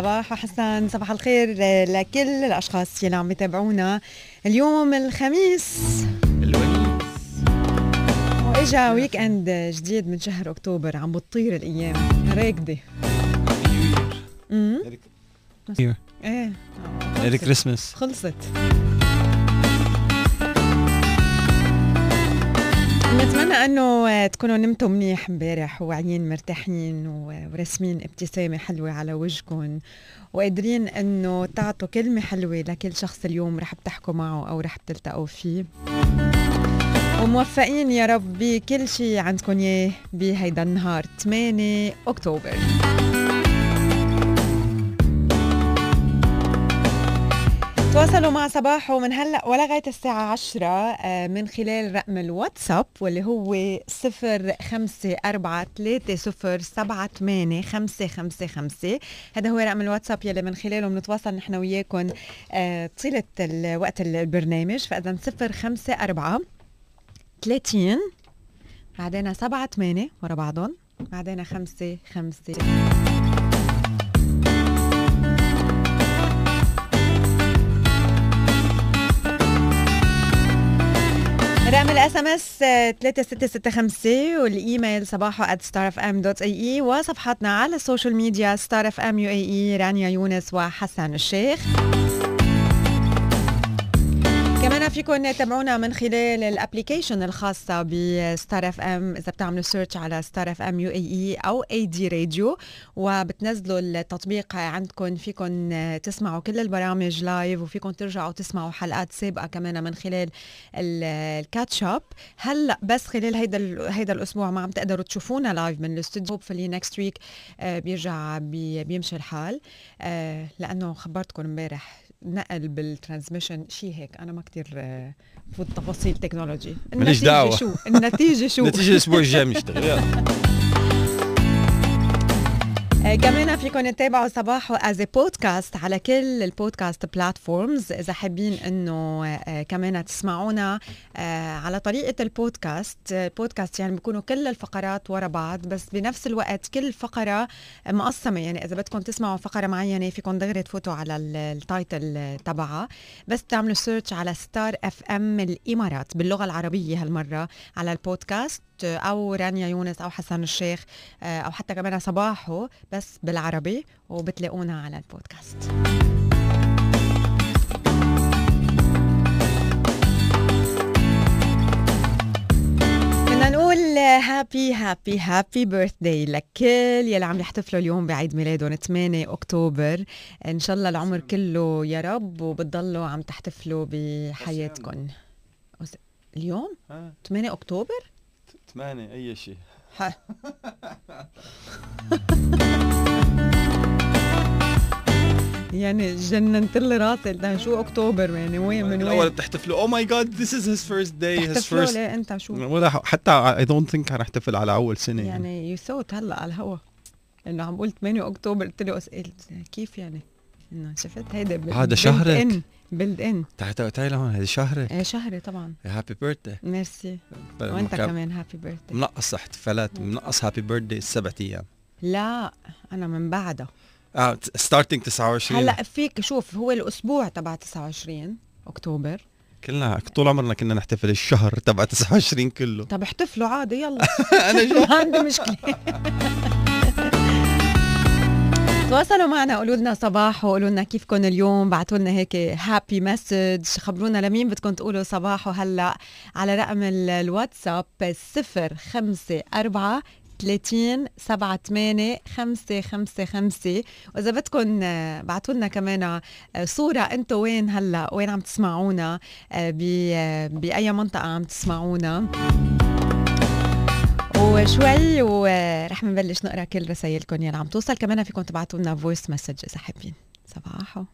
صباح الخير صباح حسن صباح الخير لكل الأشخاص يلي عم يتابعونا اليوم الخميس. الونيس وإجا weekend جديد من شهر أكتوبر عم بتطير الأيام. راكدة. امم إيه إيه. Merry Christmas خلصت. نتمنى أنه تكونوا نمتوا منيح امبارح وواعيين مرتاحين وراسمين ابتسامة حلوة على وجهكم وقادرين أنه تعطوا كلمة حلوة لكل شخص اليوم رح بتحكوا معه أو رح بتلتقوا فيه. وموفقين يا رب بكل شيء عندكم إياه بهيدا النهار 8 أكتوبر. تواصلوا مع صباح ومن هلا ولغايه الساعة 10 آه، من خلال رقم الواتساب واللي هو 05443078 هذا هو رقم الواتساب يلي من خلاله بنتواصل نحن وياكم آه، طيلة وقت البرنامج. فإذا 054 30 بعدين 7 8 ورا بعضهم بعدين 5 5 رقم ال SMS 3665 والإيميل صباحو starfm.ae وصفحاتنا على ال social media اي رانيا يونس وحسان الشيخ. فيكم تتابعونا من خلال ال application الخاصة بستار اف ام إذا بتعملوا search على ستار اف ام UAE أو اي دي راديو وبتنزلوا التطبيق عندكم. فيكم تسمعوا كل البرامج live وفيكم ترجعوا تسمعوا حلقات سابقة كمان من خلال ال catch up هلأ بس خلال هيدا هيدا الأسبوع ما عم تقدروا تشوفونا live من الاستوديو. hopefully next week بيرجع بي بيمشي الحال. آه، لأنه خبرتكم امبارح نقل بال transmission شيء هيك أنا ما كتير آه، فوت تفاصيل technology ماليش دعوة. شو النتيجة شو نتيجة الأسبوع الجاي بنشتغل. آه، كمان فيكم تتابعوا صباحو as podcast على كل ال podcast platforms إذا حابين إنه آه، كمان تسمعونا آه، على طريقة البودكاست البودكاست يعني بيكونوا كل الفقرات ورا بعض بس بنفس الوقت كل فقرة مقسمة. يعني إذا بدكم تسمعوا فقرة معينة فيكم دغري تفوتوا على ال- ال title تبعها. بس تعملوا search على ستار اف ام الإمارات باللغة العربية هالمرة على البودكاست أو رانيا يونس أو حسان الشيخ آه، أو حتى كمان صباحو بس بالعربي وبتلاقونا على البودكاست. نقول happy happy happy birthday لكل يلي عم يحتفلوا اليوم بعيد ميلادهم 8 أكتوبر. إن شاء الله العمر كله يا رب وبتضلوا عم تحتفلوا بحياتكم اليوم؟ آه، 8 أكتوبر؟ ثمانية أي شيء. يعني جننت لي راسي ده شو أكتوبر يعني وين من الأول وين؟ بتحتفلوا. Oh my god this is his first day his تحتفلوا first ليه أنت شو؟ ولا حتى I don't think هنحتفل على أول سنة. يعني يعني يو ثوت هلأ على الهوا. إنه عم بقول 8 أكتوبر قلت له قلت كيف يعني؟ إنه شفت؟ هيدا هذا شهرك. in بيلد ان تعال تعال لهون هذه شهري إيه شهري طبعا. هابي بيرثداي ميرسي. وأنت كمان هابي بيرثدي منقص احتفالات منقص هابي بيرثداي السبع أيام. لا أنا من بعدها آه ستارتنج 29 هلأ فيك شوف هو الأسبوع تبع 29 أكتوبر. كلنا طول عمرنا كنا نحتفل الشهر تبع 29 كله. طب احتفلوا عادي يلا. أنا ما عندي مشكلة. تواصلوا معنا. قولوا لنا صباح وقولوا لنا كيفكم اليوم. بعتوا لنا هيك هابي مسج خبرونا لمين بدكم تقولوا صباح وهلا على رقم ال- الواتساب 054 30 7 8 5 5 5 وإذا بدكم آه، بعتوا لنا كمان آه، صورة. أنتم وين هلا؟ وين عم تسمعونا؟ آه، ب- بأي منطقة عم تسمعونا؟ وشوي ورح نبلش نقرأ كل رسائلكم يلي عم توصل. كمان فيكم تبعتوا لنا voice message إذا حابين. صباحو.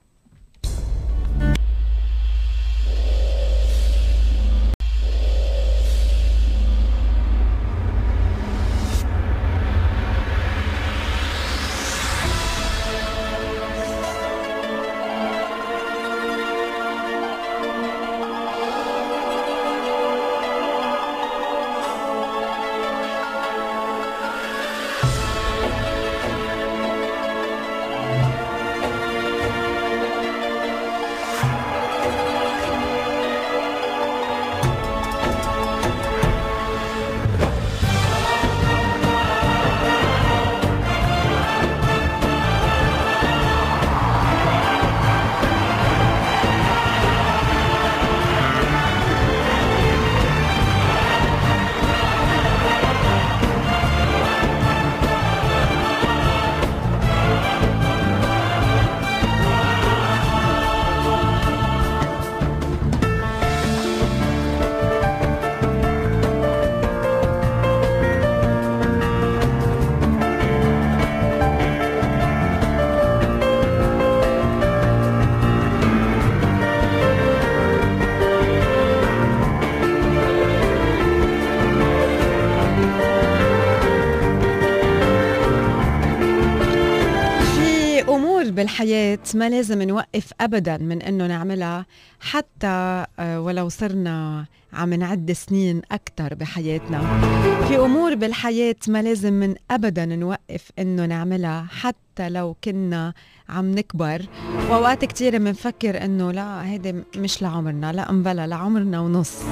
بالحياة ما لازم نوقف أبدا من إنه نعملها حتى آه، ولو صرنا عم نعد سنين أكثر بحياتنا. في أمور بالحياة ما لازم من أبدا نوقف إنه نعملها حتى لو كنا عم نكبر. وأوقات كتير بنفكر إنه لا هيدي مش لعمرنا لا مبلا لعمرنا ونص.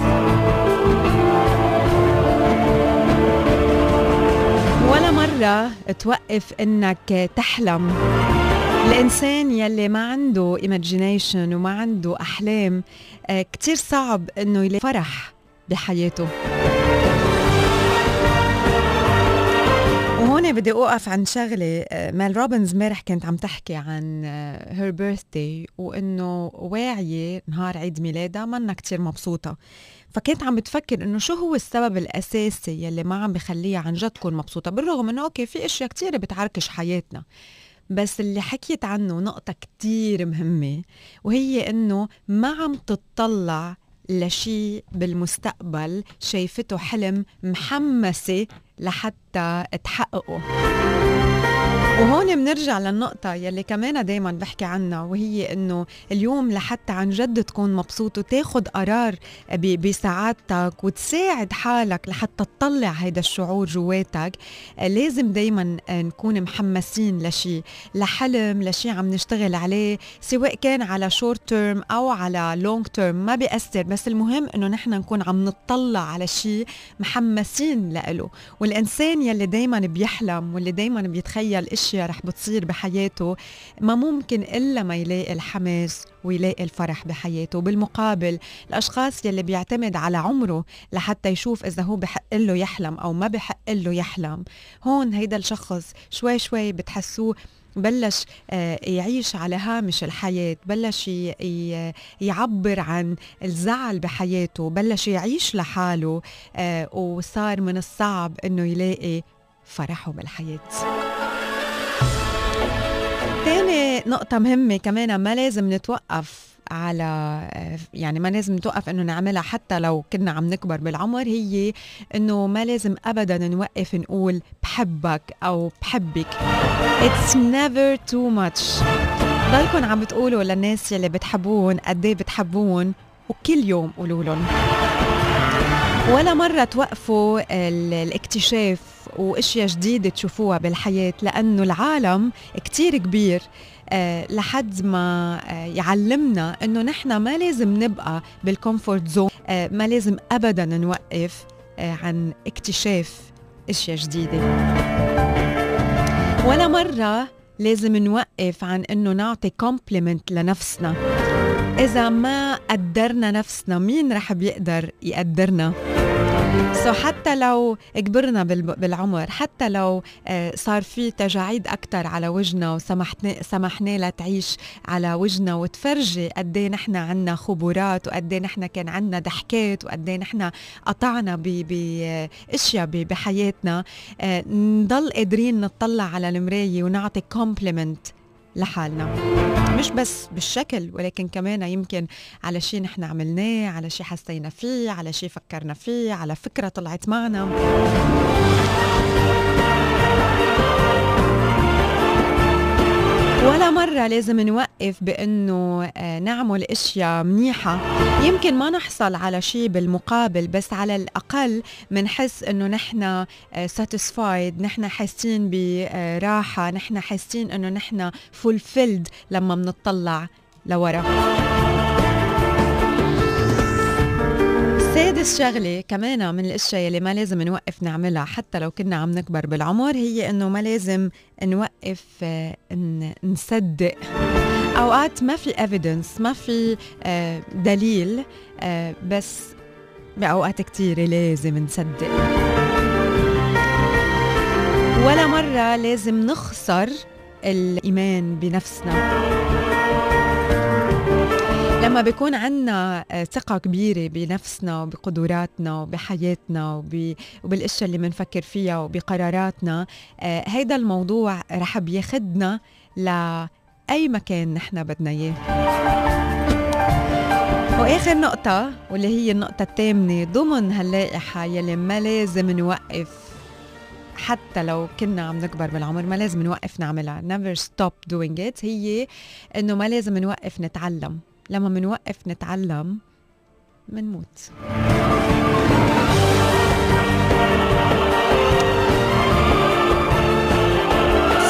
ولا مرة توقف إنك تحلم. الإنسان يلي ما عنده imagination وما عنده أحلام آه، كتير صعب إنه يلاقي فرح بحياته. وهون بدي أوقف عن شغلة آه، مال روبنز امبارح كانت عم تحكي عن هير بيرثدي وإنه واعية نهار عيد ميلادها منا كتير مبسوطة. فكنت عم بتفكر إنه شو هو السبب الأساسي يلي ما عم بخليها عن جد تكون مبسوطة بالرغم إنه أوكي في أشياء كتير بتعركش حياتنا. بس اللي حكيت عنه نقطة كتير مهمة وهي إنه ما عم تطلع لشيء بالمستقبل شايفته حلم محمسة لحتى تحققه. وهون بنرجع للنقطة يلي كمان دايما بحكي عنها وهي إنه اليوم لحتى عن جد تكون مبسوط وتاخد قرار بسعادتك وتساعد حالك لحتى تطلع هيدا الشعور جواتك لازم دايما نكون محمسين لشيء لحلم لشيء عم نشتغل عليه سواء كان على short term أو على long term ما بيأثر بس المهم إنه نحن نكون عم نطلع على شيء محمسين لإله والإنسان يلي دايما بيحلم واللي دايما بيتخيل اشياء رح بتصير بحياته. ما ممكن إلا ما يلاقي الحماس ويلاقي الفرح بحياته. بالمقابل الأشخاص يلي بيعتمد على عمره لحتى يشوف إذا هو بحق له يحلم أو ما بحق له يحلم. هون هيدا الشخص شوي شوي بتحسوه بلش آه، يعيش على هامش الحياة بلش يعبر عن الزعل بحياته بلش يعيش لحاله آه، وصار من الصعب إنه يلاقي فرحه بالحياة. تاني نقطة مهمة كمان ما لازم نتوقف على يعني ما لازم نتوقف إنه نعملها حتى لو كنا عم نكبر بالعمر هي إنه ما لازم ابدا نوقف نقول بحبك أو بحبك. It's never too much. ضلكم عم بتقولوا للناس يلي بتحبون قد إيه بتحبون وكل يوم قولوا لهم. ولا مرة توقفوا الاكتشاف وأشياء جديدة تشوفوها بالحياة لأنه العالم كتير كبير. أه لحد ما أه يعلمنا إنه نحن ما لازم نبقى بال comfort zone أه ما لازم ابدا نوقف آه، عن اكتشاف أشياء جديدة. ولا مرة لازم نوقف عن إنه نعطي compliment لنفسنا. إذا ما قدرنا نفسنا مين رح بيقدر يقدرنا؟ so حتى لو كبرنا بالعمر حتى لو آه، صار في تجاعيد أكثر على وجهنا وسمحنا سمحنا لها تعيش على وجهنا وتفرجي قد إيه نحن عنا خبرات وقد إيه نحن كان عنا ضحكات وقد إيه نحن قطعنا باشياء بحياتنا آه، نضل قادرين نطلع على المراية ونعطي compliment لحالنا. مش بس بالشكل ولكن كمان يمكن على شيء نحن عملناه على شيء حسينا فيه على شيء فكرنا فيه على فكرة طلعت معنا. ولا مرة لازم نوقف بأنه آه، نعمل أشياء منيحة. يمكن ما نحصل على شيء بالمقابل بس على الأقل منحس أنه نحن satisfied آه، نحن حاسين براحة نحن حاسين أنه نحن fulfilled لما منطلع لورا. سادس شغله كمان من الأشياء اللي ما لازم نوقف نعملها حتى لو كنا عم نكبر بالعمر هي إنه ما لازم نوقف آه، نصدق. أوقات ما في evidence ما في آه، دليل آه، بس بأوقات كثيره لازم نصدق. ولا مرة لازم نخسر الإيمان بنفسنا. لما بيكون عندنا آه، ثقة كبيرة بنفسنا وبقدراتنا وبحياتنا وبالأشياء اللي بنفكر فيها وبقراراتنا آه، هيدا الموضوع رح بياخدنا لأي مكان نحن بدنا إياه. وآخر نقطة واللي هي النقطة الثامنة ضمن هاللائحة يلي ما لازم نوقف حتى لو كنا عم نكبر بالعمر ما لازم نوقف نعملها. Never stop doing it. هي إنه ما لازم نوقف نتعلم. لما منوقف نتعلم منموت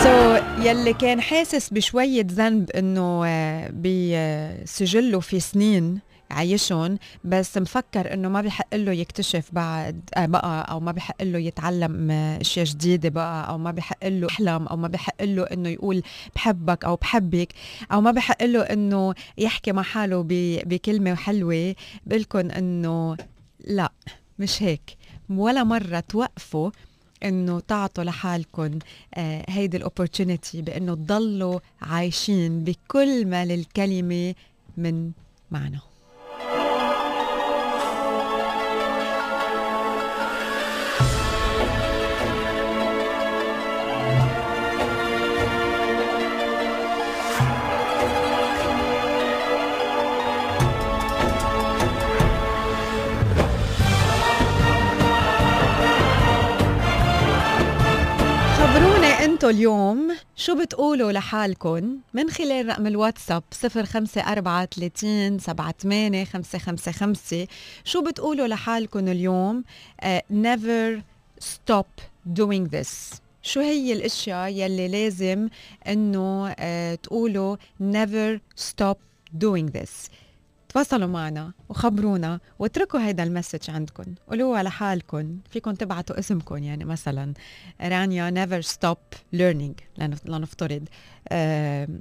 سو so, يلي كان حاسس بشوية ذنب إنه آه، بسجله في سنين عايشهم بس مفكر إنه ما بحق له يكتشف بعد آه، بقى أو ما بحق له يتعلم آه، أشياء جديدة بقى أو ما بحق له يحلم أو ما بحق له إنه يقول بحبك أو بحبك أو ما بحق له إنه يحكي مع حاله بكلمة حلوة. بقول إنه لا مش هيك. ولا مرة توقفوا إنه تعطوا لحالكم آه هيدي الاوبورتونيتي بإنه تضلوا عايشين بكل ما للكلمة من معنى. انتو اليوم شو بتقولوا لحالكم من خلال رقم الواتساب 054 30 78 555 شو بتقولوا لحالكم اليوم؟ uh, never stop doing this. شو هي الأشياء يلي لازم إنه uh, تقولوا never stop doing this تواصلوا معنا وخبرونا واتركوا هيدا ال message عندكم قولوها لحالكم فيكم تبعتوا اسمكم يعني مثلا رانيا never stop learning لنفترض.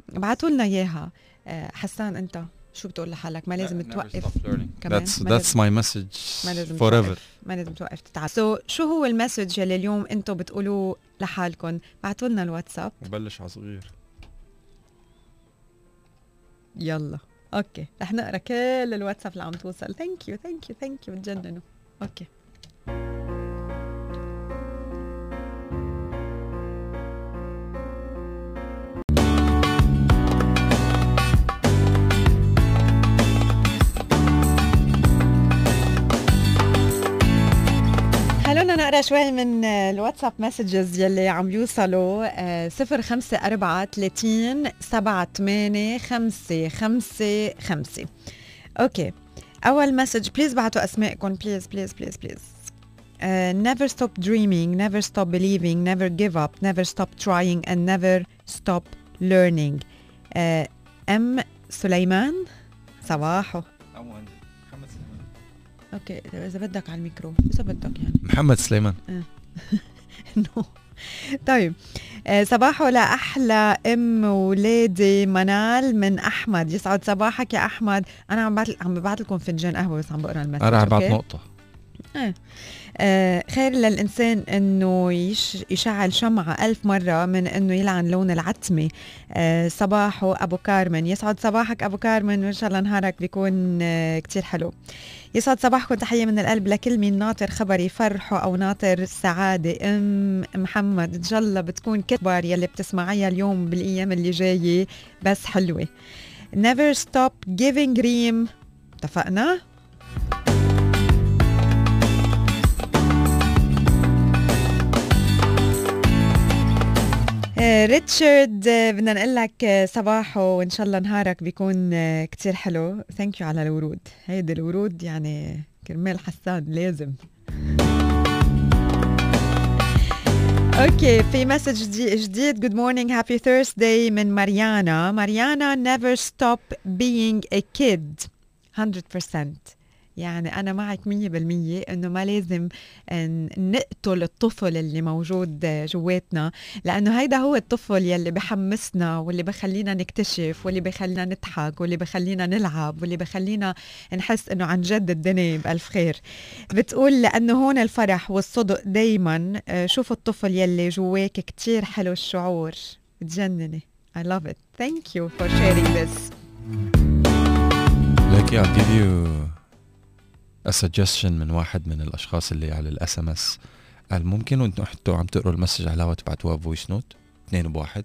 ابعتوا لنا إياها. أه حسان أنت شو بتقول لحالك؟ ما لازم توقف. كمان. That's, that's my message ما لازم forever. ما لازم توقف تتعلم. so, شو هو ال message يلي اليوم أنتم بتقولوه لحالكم بعتوا لنا الواتساب. وبلش على صغير يلا. okay. رح نقرأ كل الواتساب اللي عم توصل. thank you thank you thank you بتجننوا. okay. خلونا نقرأ شوي من الواتساب messages يلي عم يوصلوا. صفر خمسة أربعة ثلاثين سبعة ثمانية خمسة خمسة خمسة. okay أول message please بعتوا أسمائكم please please please please never stop dreaming. Never stop believing. Never give up. Never stop trying and never stop learning. Uh, أم سليمان صباحو. okay اذا بدك على الميكرو إذا بدك يعني. محمد سليمان. no طيب. آه، صباحو لأحلى أم ولادي منال من أحمد. يسعد صباحك يا أحمد. أنا عم بعت عم ببعث لكم فنجان قهوة بس عم بقرأ ال message أنا عم بعت نقطة. آه. آه خير للإنسان يش يشعل شمعة ألف مرة من إنه يلعن لون العتمة. آه صباحو أبو كارمن. يسعد صباحك أبو كارمن وإن شاء الله نهارك بيكون آه كتير حلو. يسعد صباحكم. تحية من القلب لكل مين ناطر خبري فرحة أو ناطر سعادة. أم محمد إن شاء الله بتكون كبار يلي بتسمعيها اليوم بالأيام اللي جاية بس حلوة. Never stop giving dream. اتفقنا؟ ريتشارد بدنا نقول لك صباحو وإن شاء الله نهارك بيكون كتير حلو. thank you على الورود. هيدي الورود يعني كرمال حسان لازم. okay في message جديد. good morning happy Thursday من ماريانا ماريانا never stop being a kid. 100% يعني أنا معك مية بالمية إنه ما لازم نقتل الطفل اللي موجود جواتنا لأنه هيدا هو الطفل يلي بحمسنا واللي بخلينا نكتشف واللي بخلينا نضحك واللي بخلينا نلعب واللي بخلينا نحس إنه عن جد الدنيا بألف خير بتقول لأنه هون الفرح والصدق دايما آه، شوف الطفل يلي جواك كتير حلو الشعور بتجنني I love it. Thank you for sharing this. Like, I'll give you suggestion من واحد من الأشخاص اللي على ال SMS قال ممكن وأنتم أنتوا عم تقروا ال message على الهواء تبعتوها voice note اثنين بواحد.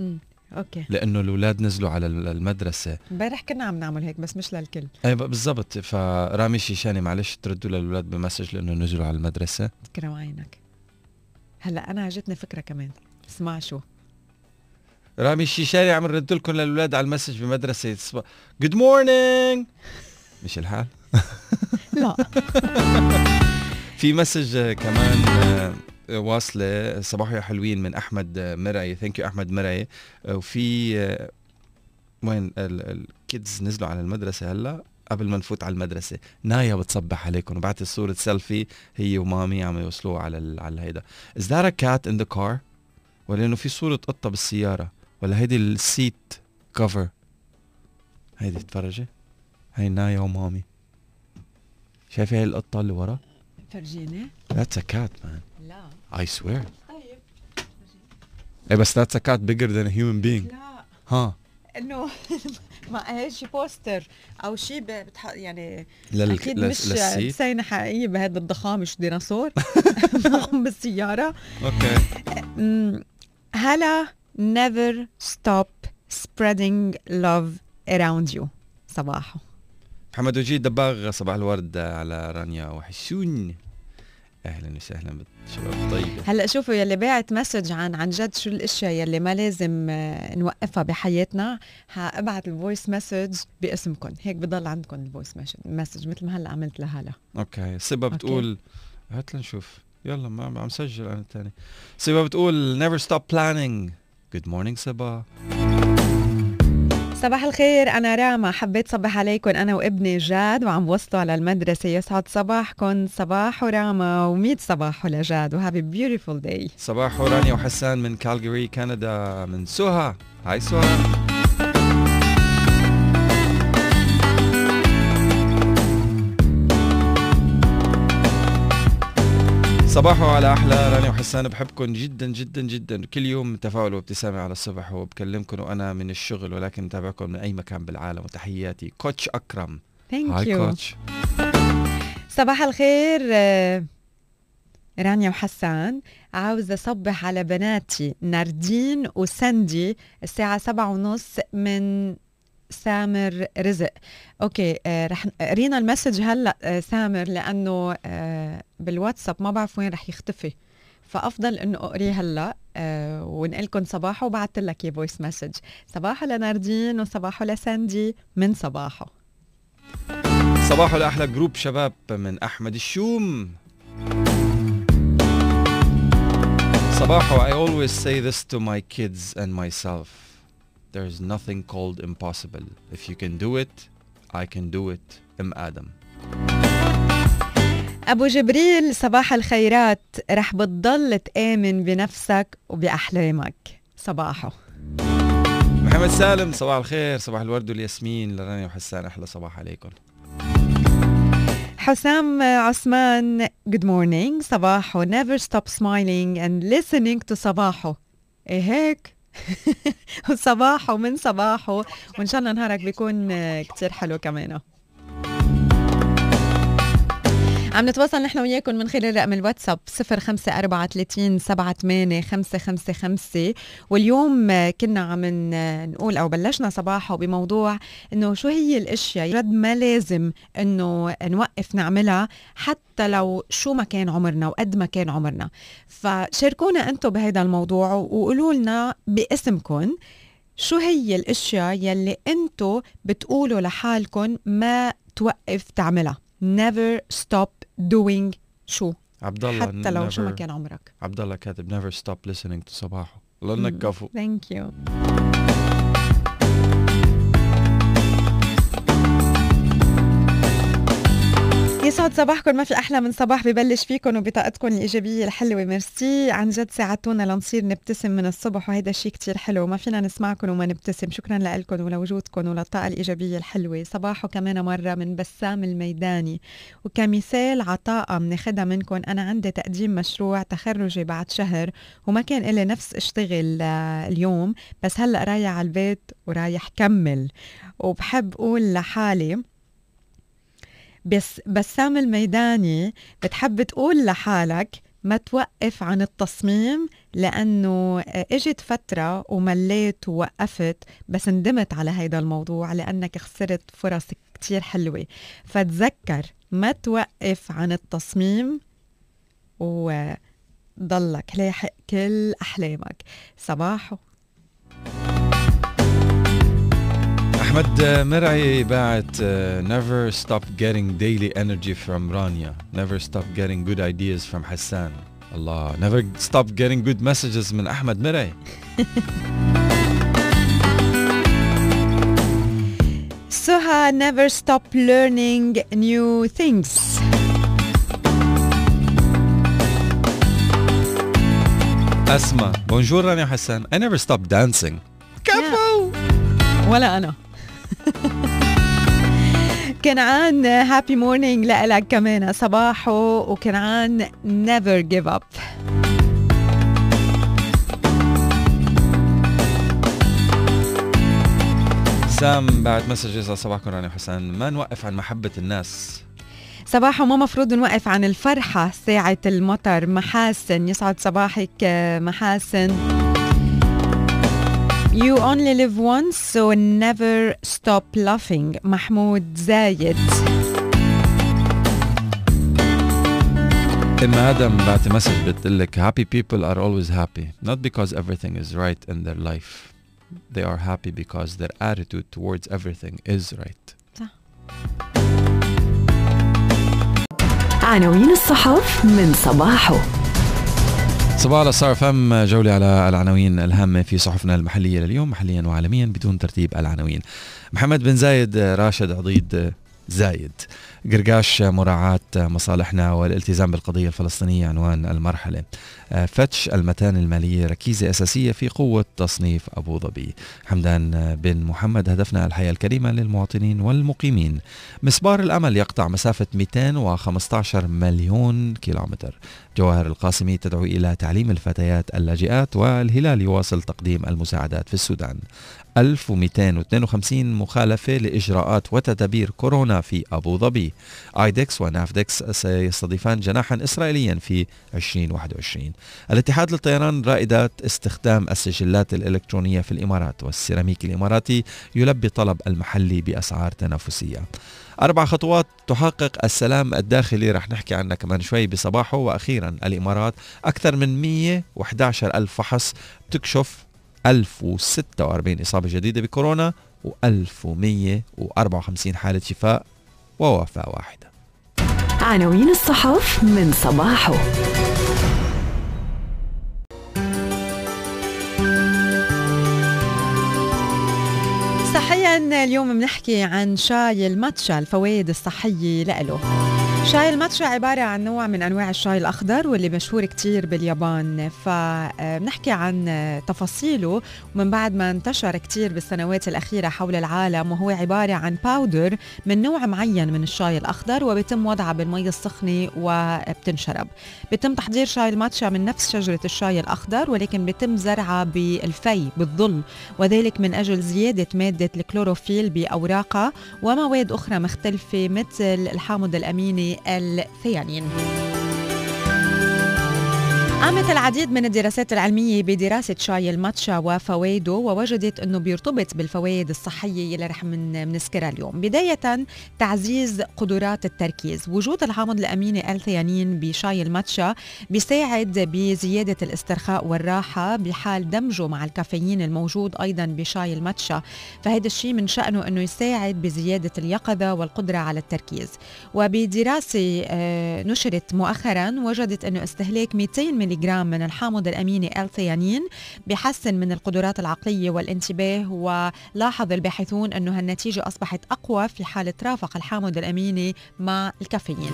امم okay. لأنه الأولاد نزلوا على المدرسة. امبارح كنا عم نعمل هيك بس مش للكل. أي بالضبط. فرامي شيشاني معلش تردوا للأولاد ب message لأنه نزلوا على المدرسة. تكرم عينك. هلأ أنا جتني فكرة كمان. اسمع شو. رامي الشيشاني عم نرد لكم للأولاد على ال message بمدرسة. good morning مش الحال؟ لا. في message كمان آه، واصلة صباح يا حلوين من أحمد مرعي thank you أحمد مرعي وفي آه، وين ال kids نزلوا على المدرسة هلا؟ قبل ما نفوت على المدرسة. نايا بتصبح عليكم. وبعثت صوره سيلفي هي ومامي عم يوصلوها على ال... على هيدا. is that a cat in the car ولا إنه في صورة قطة بالسيارة؟ ولا هيدي ال seat cover هيدي تفرجي. هي نايا ومامي شايفة هاي القطة اللي ورا؟ فرجيني That's a cat man. لا. I swear. طيب. إيه بس that's a cat bigger than a human being. لا. ها إنه ما هي شي poster أو شيء بتح... يعني لل... أكيد لل... مش لل seat بسينة حقيقية بهذا الضخامة شو ديناصور. معهم بالسيارة okay هلا never stop spreading love around you. صباحو. محمد وجيه دباغ صباح الورد على رانيا وحسون. أهلا وسهلا بالشباب. طيبه هلأ شوفوا يلي باعت message عن عن جد شو الأشياء يلي ما لازم آه، نوقفها بحياتنا. حابعت ال voice message باسمكم هيك بضل عندكم ال voice message مثل ما هلأ عملت لهلا. okay. سبا. بتقول هات لنشوف. يلا ما عم سجل أنا الثاني سبا بتقول never stop planning. Good morning سبا. صباح الخير أنا راما. حبيت صبح عليكم أنا وابني جاد وعم وصلوا على المدرسة. يسعد صباحكم صباح راما وميت صباح لجاد و happy beautiful day صباح رانيا وحسان من كالجاري كندا من سوها هاي سوها صباحو على أحلى رانيا وحسان بحبكم جدا جدا جدا. كل يوم تفاؤل وابتسامة على الصبح وبكلمكم وأنا من الشغل ولكن متابعكم من أي مكان بالعالم. وتحياتي coach أكرم. thank hi you coach. صباح الخير آه، رانيا وحسان. عاوزة أصبح على بناتي ناردين وساندي الساعة سبعة ونص من سامر رزق. okay آه رح قرينا ال message هلأ آه سامر لأنه آه بالواتساب ما بعرف وين رح يختفي. فأفضل إنه أقريه هلأ آه ونقلكم صباحه وبعثت لك voice message صباحو لناردين وصباحو لساندي. من صباحو صباحو لأحلى group شباب من أحمد الشوم. صباحو I always say this to my kids and myself. There's nothing called impossible. If you can do it I can do it. ام آدم أبو جبريل صباح الخيرات. رح بتضل تآمن بنفسك وبأحلامك. صباحو. محمد سالم صباح الخير. صباح الورد والياسمين. لرانيا وحسان أحلى صباح عليكم. حسام عثمان good morning. صباحو. Never stop smiling and listening to صباحو. إيه هيك؟ صباحو من صباحو. وإن شاء الله نهارك بيكون كتير حلو كمان. عم نتواصل نحن وياكم من خلال رقم الواتساب 0534 78 555 واليوم كنا عم نقول أو بلشنا صباحه بموضوع إنه شو هي الأشياء رد ما لازم إنه نوقف نعملها حتى لو شو ما كان عمرنا وقد ما كان عمرنا. فشاركونا أنتم بهذا الموضوع وقولوا لنا باسمكم شو هي الأشياء يلي أنتم بتقولوا لحالكم ما توقف تعملها. Never stop doing شو؟ عبد الله حتى لو شو ما never- كان عمرك. عبد الله كاتب never stop listening to صباحو الله انك مم. كفو thank you يسعد صباحكم ما في أحلى من صباح ببلش فيكم وبطاقتكم الإيجابية الحلوة. ميرسي. عن جد ساعدتونا لنصير نبتسم من الصبح وهيدا شيء كتير حلو. ما فينا نسمعكم وما نبتسم. شكرا لكم ولوجودكم وللطاقة الإيجابية الحلوة. صباحو كمان مرة من بسام الميداني. وكمثال عطاء بناخدها منكم. أنا عندي تقديم مشروع تخرجي بعد شهر وما كان إلي نفس اشتغل آه، اليوم. بس هلأ رايح على البيت ورايح كمل. وبحب أقول لحالي بس بسام الميداني بتحب تقول لحالك ما توقف عن التصميم لأنه إجت فترة ومليت ووقفت بس ندمت على هيدا الموضوع لأنك خسرت فرص كتير حلوة. فتذكر ما توقف عن التصميم و ضلك لاحق كل أحلامك. صباحو. احمد مرعي باعت uh, never stop getting daily energy from رانيا never stop getting good ideas from حسان الله never stop getting good messages من احمد مرعي Suha never stop learning new things اسمع بونجور رانيا حسان I never stop dancing كفو ولا أنا كنعان happy morning لك كمان. صباحو وكنعان never give up. سام بعد مسج صباحكم رانيا حسان ما نوقف عن محبة الناس؟ صباحو ما مفروض نوقف عن الفرحة ساعة المطر. محاسن يسعد صباحك محاسن. You only live once so never stop laughing محمود زايد ام ادم بعت مسج بتقول لك happy people are always happy not because everything is right in their life they are happy because their attitude towards everything is right صح عناوين الصحف من صباحه صباح على فم جولة على العناوين الهامة في صحفنا المحلية لليوم محليا وعالميا بدون ترتيب العناوين. محمد بن زايد راشد عضيد زايد. قرقاش مراعاة مصالحنا والالتزام بالقضية الفلسطينية عنوان المرحلة. فتش المتان المالية ركيزة أساسية في قوة تصنيف أبو ظبي. حمدان بن محمد هدفنا الحياة الكريمة للمواطنين والمقيمين. مسبار الأمل يقطع مسافة 215 مليون كيلومتر. جواهر القاسمي تدعو إلى تعليم الفتيات اللاجئات والهلال يواصل تقديم المساعدات في السودان. 1252 مخالفة لإجراءات وتدابير كورونا في أبو ظبي. آيدكس ونافدكس سيستضيفان جناحا إسرائيليا في 2021 الاتحاد للطيران رائدات استخدام السجلات الإلكترونية في الإمارات والسيراميك الإماراتي يلبي طلب المحلي بأسعار تنافسية. أربع خطوات تحقق السلام الداخلي. رح نحكي عنها كمان شوي بصباحه. وأخيرا الإمارات أكثر من 111 ألف فحص تكشف 1046 إصابة جديدة بكورونا و1154 حالة شفاء ووفاة واحدة. عناوين الصحف من صباحه صحيا اليوم بنحكي عن شاي الماتشا الفوائد الصحية لإله. شاي الماتشا عبارة عن نوع من أنواع الشاي الأخضر واللي مشهور كتير باليابان. فبنحكي عن تفاصيله. ومن بعد ما انتشر كتير بالسنوات الأخيرة حول العالم وهو عبارة عن powder من نوع معين من الشاي الأخضر وبيتم وضعها بالمي السخنة وبتنشرب. بيتم تحضير شاي الماتشا من نفس شجرة الشاي الأخضر ولكن بيتم زرعها بالفي بالظل. وذلك من أجل زيادة مادة الكلوروفيل بأوراقها ومواد أخرى مختلفة مثل الحامض الأميني الثيانين. قامت العديد من الدراسات العلمية بدراسة شاي الماتشا وفوائده ووجدت أنه بيرتبط بالفوائد الصحية اللي رح من منذكرها اليوم. بداية تعزيز قدرات التركيز. وجود الحامض الأميني الثيانين بشاي الماتشا بيساعد بزيادة الاسترخاء والراحة بحال دمجه مع الكافيين الموجود أيضا بشاي الماتشا. فهذا الشيء من شأنه أنه يساعد بزيادة اليقظة والقدرة على التركيز. وبدراسة نشرت مؤخرا وجدت أنه استهلاك 200 ملي جرام من الحامض الأميني الثيانين بحسن من القدرات العقلية والانتباه ولاحظ الباحثون أنه هالنتيجة أصبحت أقوى في حال ترافق الحامض الأميني مع الكافيين.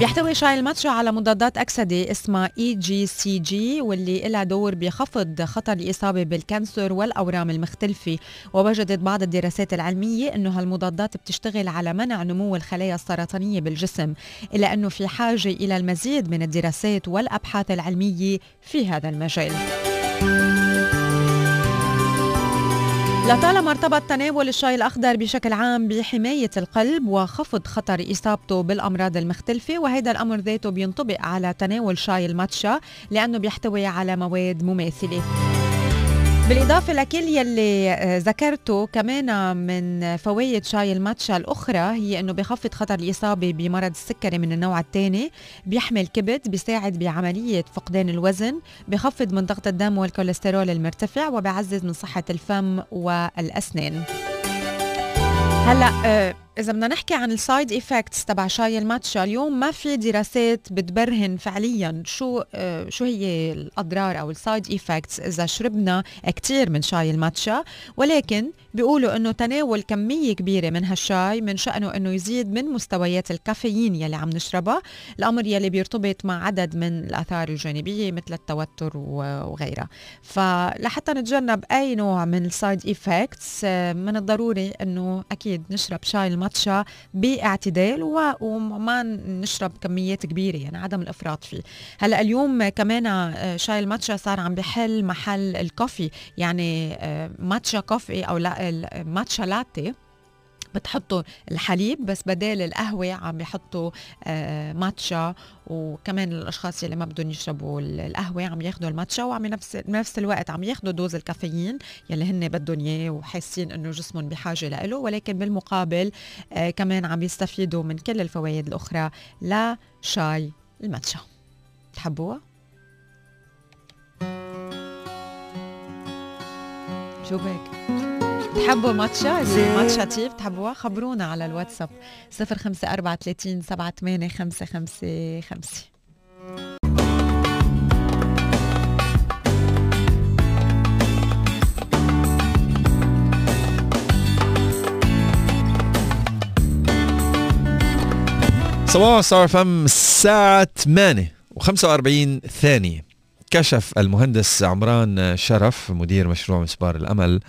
بيحتوي شاي الماتشا على مضادات أكسدة اسمها EGCG واللي لها دور بخفض خطر الإصابة بال cancer والأورام المختلفة. ووجدت بعض الدراسات العلمية أنه هالمضادات بتشتغل على منع نمو الخلايا السرطانية بالجسم إلا أنه في حاجة إلى المزيد من الدراسات والأبحاث العلمية في هذا المجال. لطالما ارتبط تناول الشاي الأخضر بشكل عام بحماية القلب وخفض خطر إصابته بالأمراض المختلفة وهذا الأمر ذاته بينطبق على تناول شاي الماتشا لأنه بيحتوي على مواد مماثلة. بالإضافة لكل يلي آه، ذكرته كمان من فوائد شاي الماتشا الأخرى هي أنه بخفض خطر الإصابة بمرض السكري من النوع الثاني بيحمي الكبد بيساعد بعملية فقدان الوزن بخفض من ضغط الدم والكوليسترول المرتفع وبيعزز من صحة الفم والأسنان. هلأ آه، إذا بدنا نحكي عن ال side effects تبع شاي الماتشا اليوم ما في دراسات بتبرهن فعليا شو آه، شو هي الأضرار أو ال side effects إذا شربنا كثير من شاي الماتشا؟ ولكن بيقولوا إنه تناول كمية كبيرة من هالشاي من شأنه إنه يزيد من مستويات الكافيين يلي عم نشربها الأمر يلي بيرتبط مع عدد من الآثار الجانبية مثل التوتر وغيرها. فلحتى نتجنب أي نوع من ال side effects آه، من الضروري إنه أكيد نشرب شاي الماتشا باعتدال وما نشرب كميات كبيرة يعني عدم الإفراط فيه. هلأ اليوم كمان آه، شاي الماتشا صار عم بحل محل الكوفي يعني آه، ماتشا كوفي أو لا الماتشا لاتي بتحطوا الحليب بس بدال القهوة عم بيحطوا آه ماتشا وكمان الأشخاص اللي ما بدهم يشربوا القهوة عم ياخذوا الماتشا وعم نفس بنفس الوقت عم ياخذوا دوز الكافيين يلي هن بدهم إياه وحاسين إنه جسمهم بحاجة له ولكن بالمقابل آه كمان عم يستفيدوا من كل الفوائد الأخرى لشاي الماتشا تحبوها؟ شو بك؟ بتحبوا ماتشا؟ ماتشا تيف بتحبوها خبرونا على الواتساب. 054 38 صباح صار فم الساعة 8 و45 ثانية. كشف المهندس عمران شرف مدير مشروع مسبار الأمل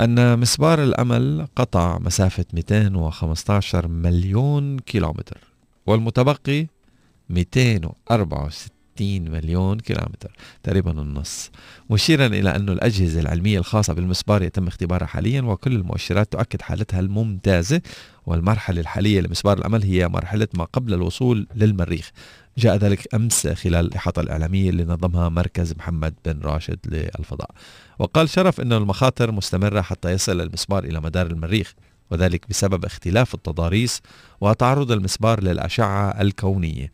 أن مسبار الأمل قطع مسافة 215 مليون كيلومتر والمتبقي 264 مليون كيلومتر تقريبا النص. مشيرا إلى أن الأجهزة العلمية الخاصة بالمسبار يتم اختبارها حاليا وكل المؤشرات تؤكد حالتها الممتازة والمرحلة الحالية لمسبار الأمل هي مرحلة ما قبل الوصول للمريخ. جاء ذلك أمس خلال الإحاطة الإعلامية اللي نظمها مركز محمد بن راشد للفضاء. وقال شرف أن المخاطر مستمرة حتى يصل المسبار إلى مدار المريخ وذلك بسبب اختلاف التضاريس وتعرض المسبار للأشعة الكونية.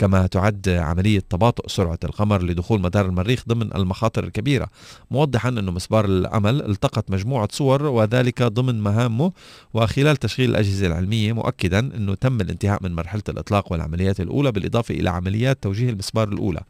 كما تعد عملية تباطؤ سرعة القمر لدخول مدار المريخ ضمن المخاطر الكبيرة. موضحا أن مسبار الأمل التقط مجموعة صور وذلك ضمن مهامه وخلال تشغيل الأجهزة العلمية مؤكدا أنه تم الانتهاء من مرحلة الإطلاق والعمليات الأولى بالإضافة إلى عمليات توجيه المسبار الأولى.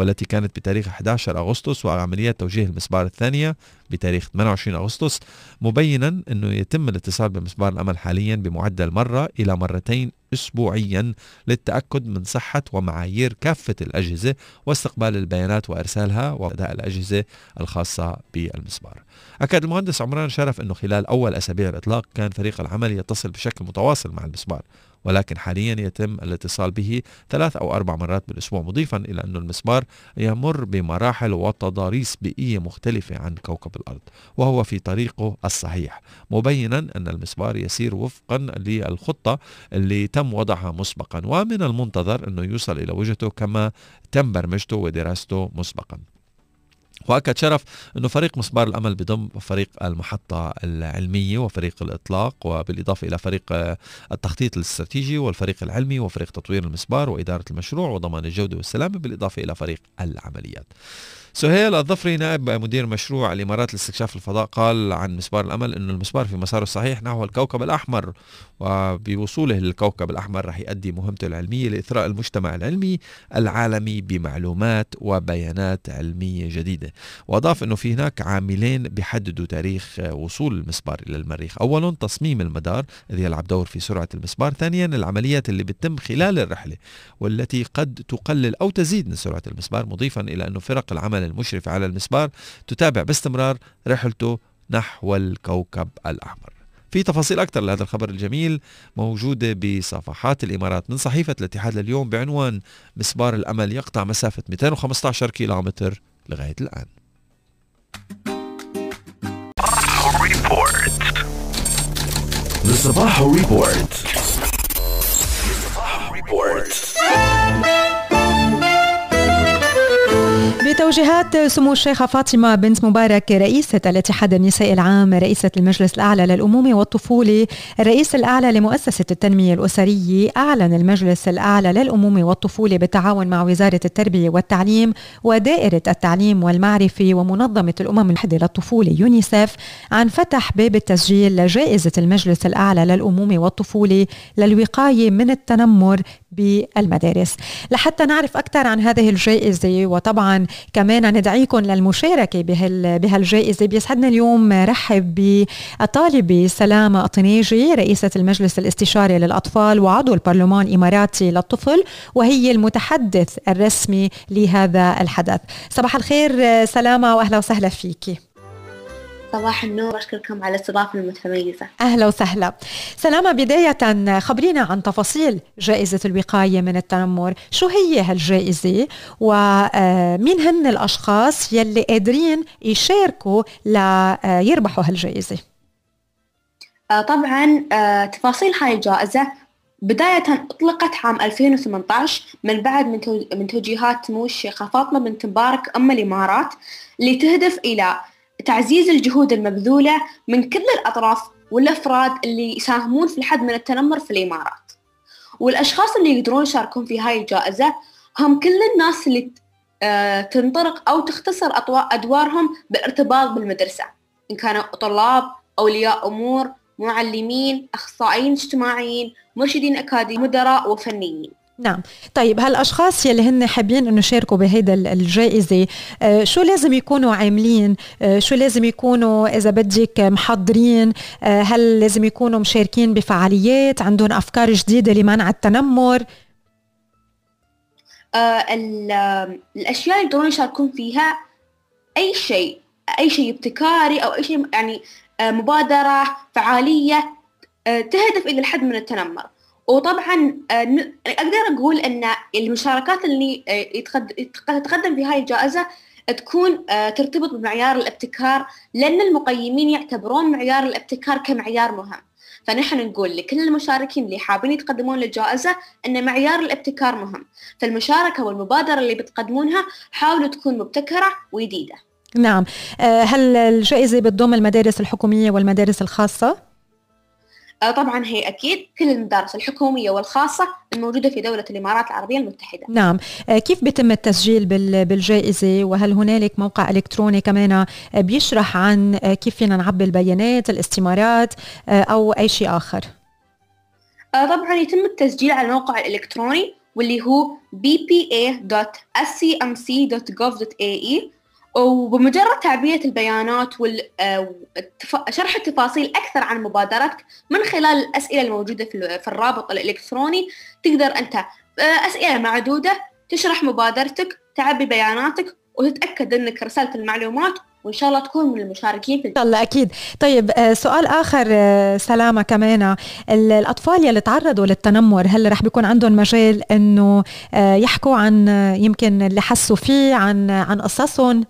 والتي كانت بتاريخ 11 أغسطس وعمليات توجيه المسبار الثانية بتاريخ 28 أغسطس مبينا أنه يتم الاتصال بمسبار الأمل حاليا بمعدل مرة إلى مرتين أسبوعيا للتأكد من صحة ومعايير كافة الأجهزة واستقبال البيانات وإرسالها وأداء الأجهزة الخاصة بالمسبار. أكد المهندس عمران شرف أنه خلال أول أسابيع الإطلاق كان فريق العمل يتصل بشكل متواصل مع المسبار. ولكن حاليا يتم الاتصال به ثلاث أو أربع مرات بالأسبوع مضيفا إلى أن المسبار يمر بمراحل وتضاريس بيئية مختلفة عن كوكب الأرض وهو في طريقه الصحيح مبينا أن المسبار يسير وفقا للخطة اللي تم وضعها مسبقا ومن المنتظر أنه يوصل إلى وجهته كما تم برمجته ودراسته مسبقا. واكد شرف إنه فريق مسبار الأمل بضم فريق المحطة العلمية وفريق الإطلاق وبالإضافة إلى فريق التخطيط الاستراتيجي والفريق العلمي وفريق تطوير المسبار وإدارة المشروع وضمان الجودة والسلامة بالإضافة إلى فريق العمليات. سهيل الظفري نائب مدير مشروع الإمارات لاستكشاف الفضاء قال عن مسبار الأمل إنه المسبار في مساره الصحيح نحو الكوكب الأحمر وبوصوله للكوكب الأحمر رح يؤدي مهمته العلمية لإثراء المجتمع العلمي العالمي بمعلومات وبيانات علمية جديدة. وأضاف إنه في هناك عاملين بيحددوا تاريخ وصول المسبار إلى المريخ. اولا تصميم المدار الذي يلعب دور في سرعة المسبار. ثانيا العمليات اللي بتتم خلال الرحلة والتي قد تقلل أو تزيد من سرعة المسبار مضيفا إلى إنه فرق العمل العمل المشرفة على المسبار تتابع باستمرار رحلته نحو الكوكب الأحمر في تفاصيل أكثر لهذا الخبر الجميل موجودة بصفحات الإمارات من صحيفة الاتحاد لليوم بعنوان مسبار الأمل يقطع مسافة 215 كيلومتر لغاية الآن Report. The Sabaho Report. بتوجيهات سمو الشيخة فاطمة بنت مبارك رئيسة الاتحاد النسائي العام رئيسة المجلس الأعلى للأمومة والطفولة الرئيس الأعلى لمؤسسة التنمية الأسرية أعلن المجلس الأعلى للأمومة والطفولة بالتعاون مع وزارة التربية والتعليم ودائرة التعليم والمعرفة ومنظمة الأمم المتحدة للطفولة يونيسف عن فتح باب التسجيل لجائزة المجلس الأعلى للأمومة والطفولة للوقاية من التنمر بالمدارس. لحتى نعرف أكثر عن هذه الجائزة وطبعا كمان ندعيكم للمشاركة بهال بهالجائزة. بيسعدنا اليوم رحب بالطالبة سلامة أطنيجي رئيسة المجلس الاستشاري للأطفال وعضو البرلمان الإماراتي للطفل وهي المتحدث الرسمي لهذا الحدث. صباح الخير سلامة وأهلا وسهلا فيكي صباح النور أشكركم على الاستضافة المتميزة. أهلا وسهلا. سلامة بداية خبرينا عن تفاصيل جائزة الوقاية من التنمر. شو هي هالجائزة؟ ومين هن الأشخاص يلي قادرين يشاركوا ليربحوا هالجائزة؟ آه، طبعا آه، تفاصيل هاي الجائزة. بداية أطلقت عام 2018 من بعد من توجيهات سمو الشيخة فاطمة بنت مبارك أم الإمارات اللي تهدف إلى تعزيز الجهود المبذولة من كل الأطراف والأفراد اللي يساهمون في الحد من التنمر في الإمارات. والأشخاص اللي يقدرون يشاركون في هاي الجائزة هم كل الناس اللي آه، تنطلق أو تختصر أدوارهم بالارتباط بالمدرسة. إن كانوا طلاب أولياء أمور معلمين أخصائيين اجتماعيين مرشدين أكاديميين مدراء وفنيين. نعم. طيب هالأشخاص يلي هن حابين إنه يشاركوا بهيدا الجائزة آه شو لازم يكونوا عاملين؟ آه شو لازم يكونوا إذا بدك محضرين؟ آه هل لازم يكونوا مشاركين بفعاليات؟ عندهم أفكار جديدة لمنع التنمر؟ آه الأشياء اللي يقدرون يشاركون فيها أي شيء أي شيء ابتكاري أو أي شيء يعني مبادرة فعالية تهدف إلى الحد من التنمر. وطبعا آه، أقدر أقول إن المشاركات اللي آه، تتقدم في هاي الجائزة تكون آه، ترتبط بمعيار الابتكار لأن المقيمين يعتبرون معيار الابتكار كمعيار مهم. فنحن نقول لكل المشاركين اللي حابين يتقدمون للجائزة أن معيار الابتكار مهم. فالمشاركة والمبادرة اللي بتقدمونها حاولوا تكون مبتكرة وجديدة. نعم. هل الجائزة بتضم المدارس الحكومية والمدارس الخاصة؟ آه، طبعا هي أكيد كل المدارس الحكومية والخاصة الموجودة في دولة الإمارات العربية المتحدة. نعم. آه، كيف بيتم التسجيل بالجائزة؟ وهل هنالك موقع إلكتروني كمان آه، بيشرح عن كيف فينا نعبي البيانات الاستمارات أو أي شيء آخر؟ طبعا يتم التسجيل على الموقع الإلكتروني واللي هو bpa.scmc.gov.ae وبمجرد تعبئة البيانات وشرح التفاصيل أكثر عن مبادرتك من خلال الأسئلة الموجودة في الرابط الإلكتروني تقدر أنت آه، أسئلة معدودة تشرح مبادرتك تعبي بياناتك وتتأكد أنك رسلت المعلومات وإن شاء الله تكون من المشاركين في إن شاء الله أكيد. طيب آه، سؤال آخر آه، سلامة كمان الأطفال يلي تعرضوا للتنمر هل رح بيكون عندهم مجال إنه يحكوا عن يمكن اللي حسوا فيه عن عن قصصهم؟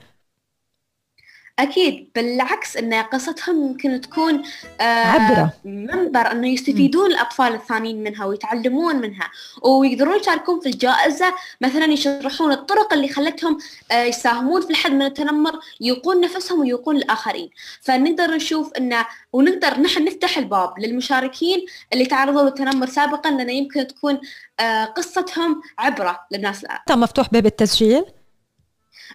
أكيد بالعكس أن قصتهم يمكن تكون آه عبرة. منبر أنه يستفيدون م. الأطفال الثانيين منها ويتعلمون منها ويقدرون يشاركون في الجائزة. مثلا يشرحون الطرق اللي خلتهم آه يساهمون في الحد من التنمر يوقون نفسهم ويوقون الآخرين. فنقدر نشوف أنه ونقدر نحن نفتح الباب للمشاركين اللي تعرضوا للتنمر سابقا لأنه يمكن تكون آه قصتهم عبرة للناس مفتوح باب التسجيل؟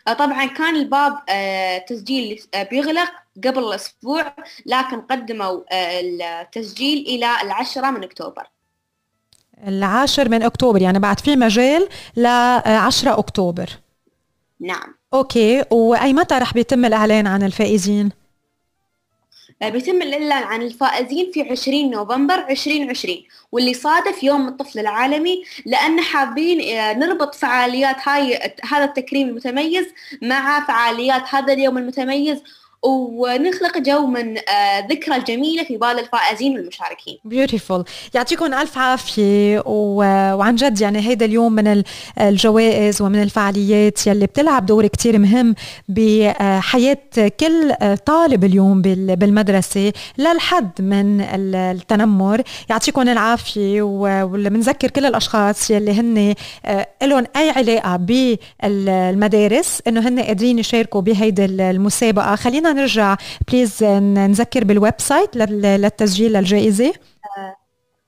طبعا كان الباب آه، تسجيل آه، بيغلق قبل أسبوع لكن قدموا التسجيل إلى العشرة من أكتوبر. العاشر من أكتوبر يعني بعد في مجال ل 10 أكتوبر. نعم. okay. وأي متى رح بيتم الإعلان عن الفائزين؟ آه، بيتم الإعلان عن الفائزين في 20 نوفمبر 2020 واللي صادف يوم الطفل العالمي لأن حابين آه، نربط فعاليات هاي هذا التكريم المتميز مع فعاليات هذا اليوم المتميز. ونخلق جو من آه، ذكرى الجميلة في بال الفائزين والمشاركين. بيوتيفول يعطيكم ألف عافية. وعن جد يعني هيدا اليوم من الجوائز ومن الفعاليات يلي بتلعب دور كتير مهم بحياه كل طالب اليوم بالمدرسة للحد من التنمر. يعطيكم العافية وبنذكر كل الأشخاص يلي هن آه، لهم أي علاقة بالمدارس إنه هن قادرين يشاركوا بهيدي المسابقة. خلينا نرجع. please نذكر بال website للتسجيل للجائزه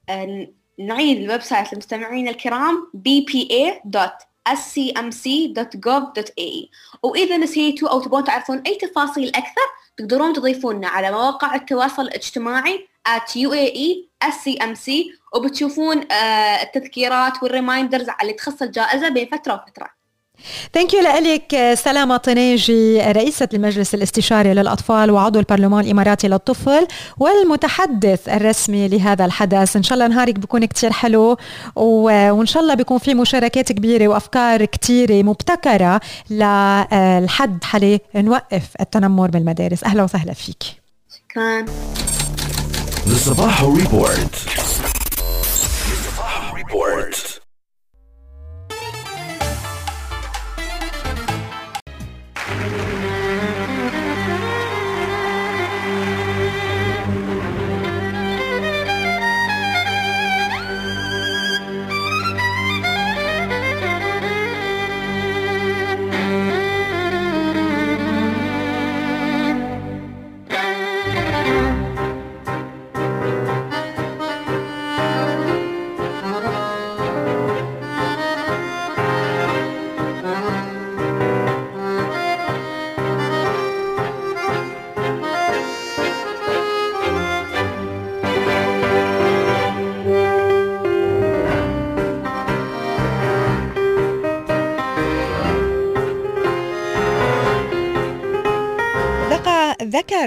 آه، نعيد ال website للمستمعين الكرام bpa.scmc.gov.ae وإذا نسيتوا أو تبون تعرفون أي تفاصيل أكثر تقدرون تضيفونا على مواقع التواصل الاجتماعي at UAE SCMC وبتشوفون آه، التذكيرات وال reminders اللي تخص الجائزة بين فترة وفترة. ثانك يو لك سلامة طناجي رئيسة المجلس الاستشاري للأطفال وعضو البرلمان الإماراتي للطفل والمتحدث الرسمي لهذا الحدث. إن شاء الله نهارك بيكون كتير حلو وإن شاء الله بيكون في مشاركات كبيرة وأفكار كتيرة مبتكرة للحد حالي نوقف التنمر بالمدارس أهلا وسهلا فيك. شكرا. The Sabaho Report.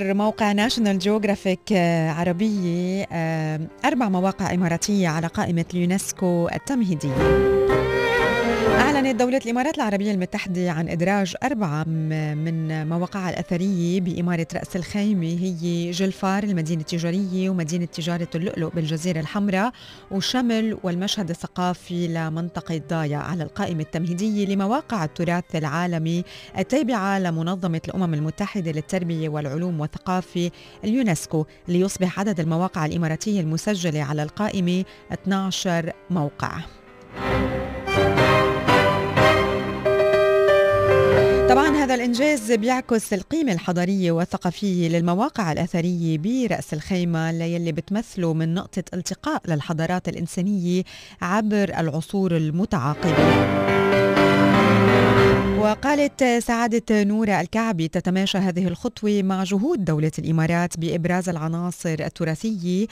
ذكر موقع ناشونال جيوغرافيك عربية أربع مواقع إماراتية على قائمة اليونسكو التمهيدية. أعلنت دولة الإمارات العربية المتحدة عن إدراج أربعة من مواقعها الأثرية بإمارة رأس الخيمة هي جلفار المدينة التجارية ومدينة تجارة اللؤلؤ بالجزيرة الحمراء وشمل والمشهد الثقافي لمنطقة ضايا على القائمة التمهيدية لمواقع التراث العالمي التابعة لمنظمة الأمم المتحدة للتربية والعلوم والثقافة اليونسكو ليصبح عدد المواقع الإماراتية المسجلة على القائمة 12 موقع. هذا الإنجاز بيعكس القيمة الحضارية والثقافية للمواقع الأثرية برأس الخيمة يلي بتمثله من نقطة التقاء للحضارات الإنسانية عبر العصور المتعاقبة. وقالت سعادة نورة الكعبي تتماشى هذه الخطوة مع جهود دولة الإمارات بإبراز العناصر التراثية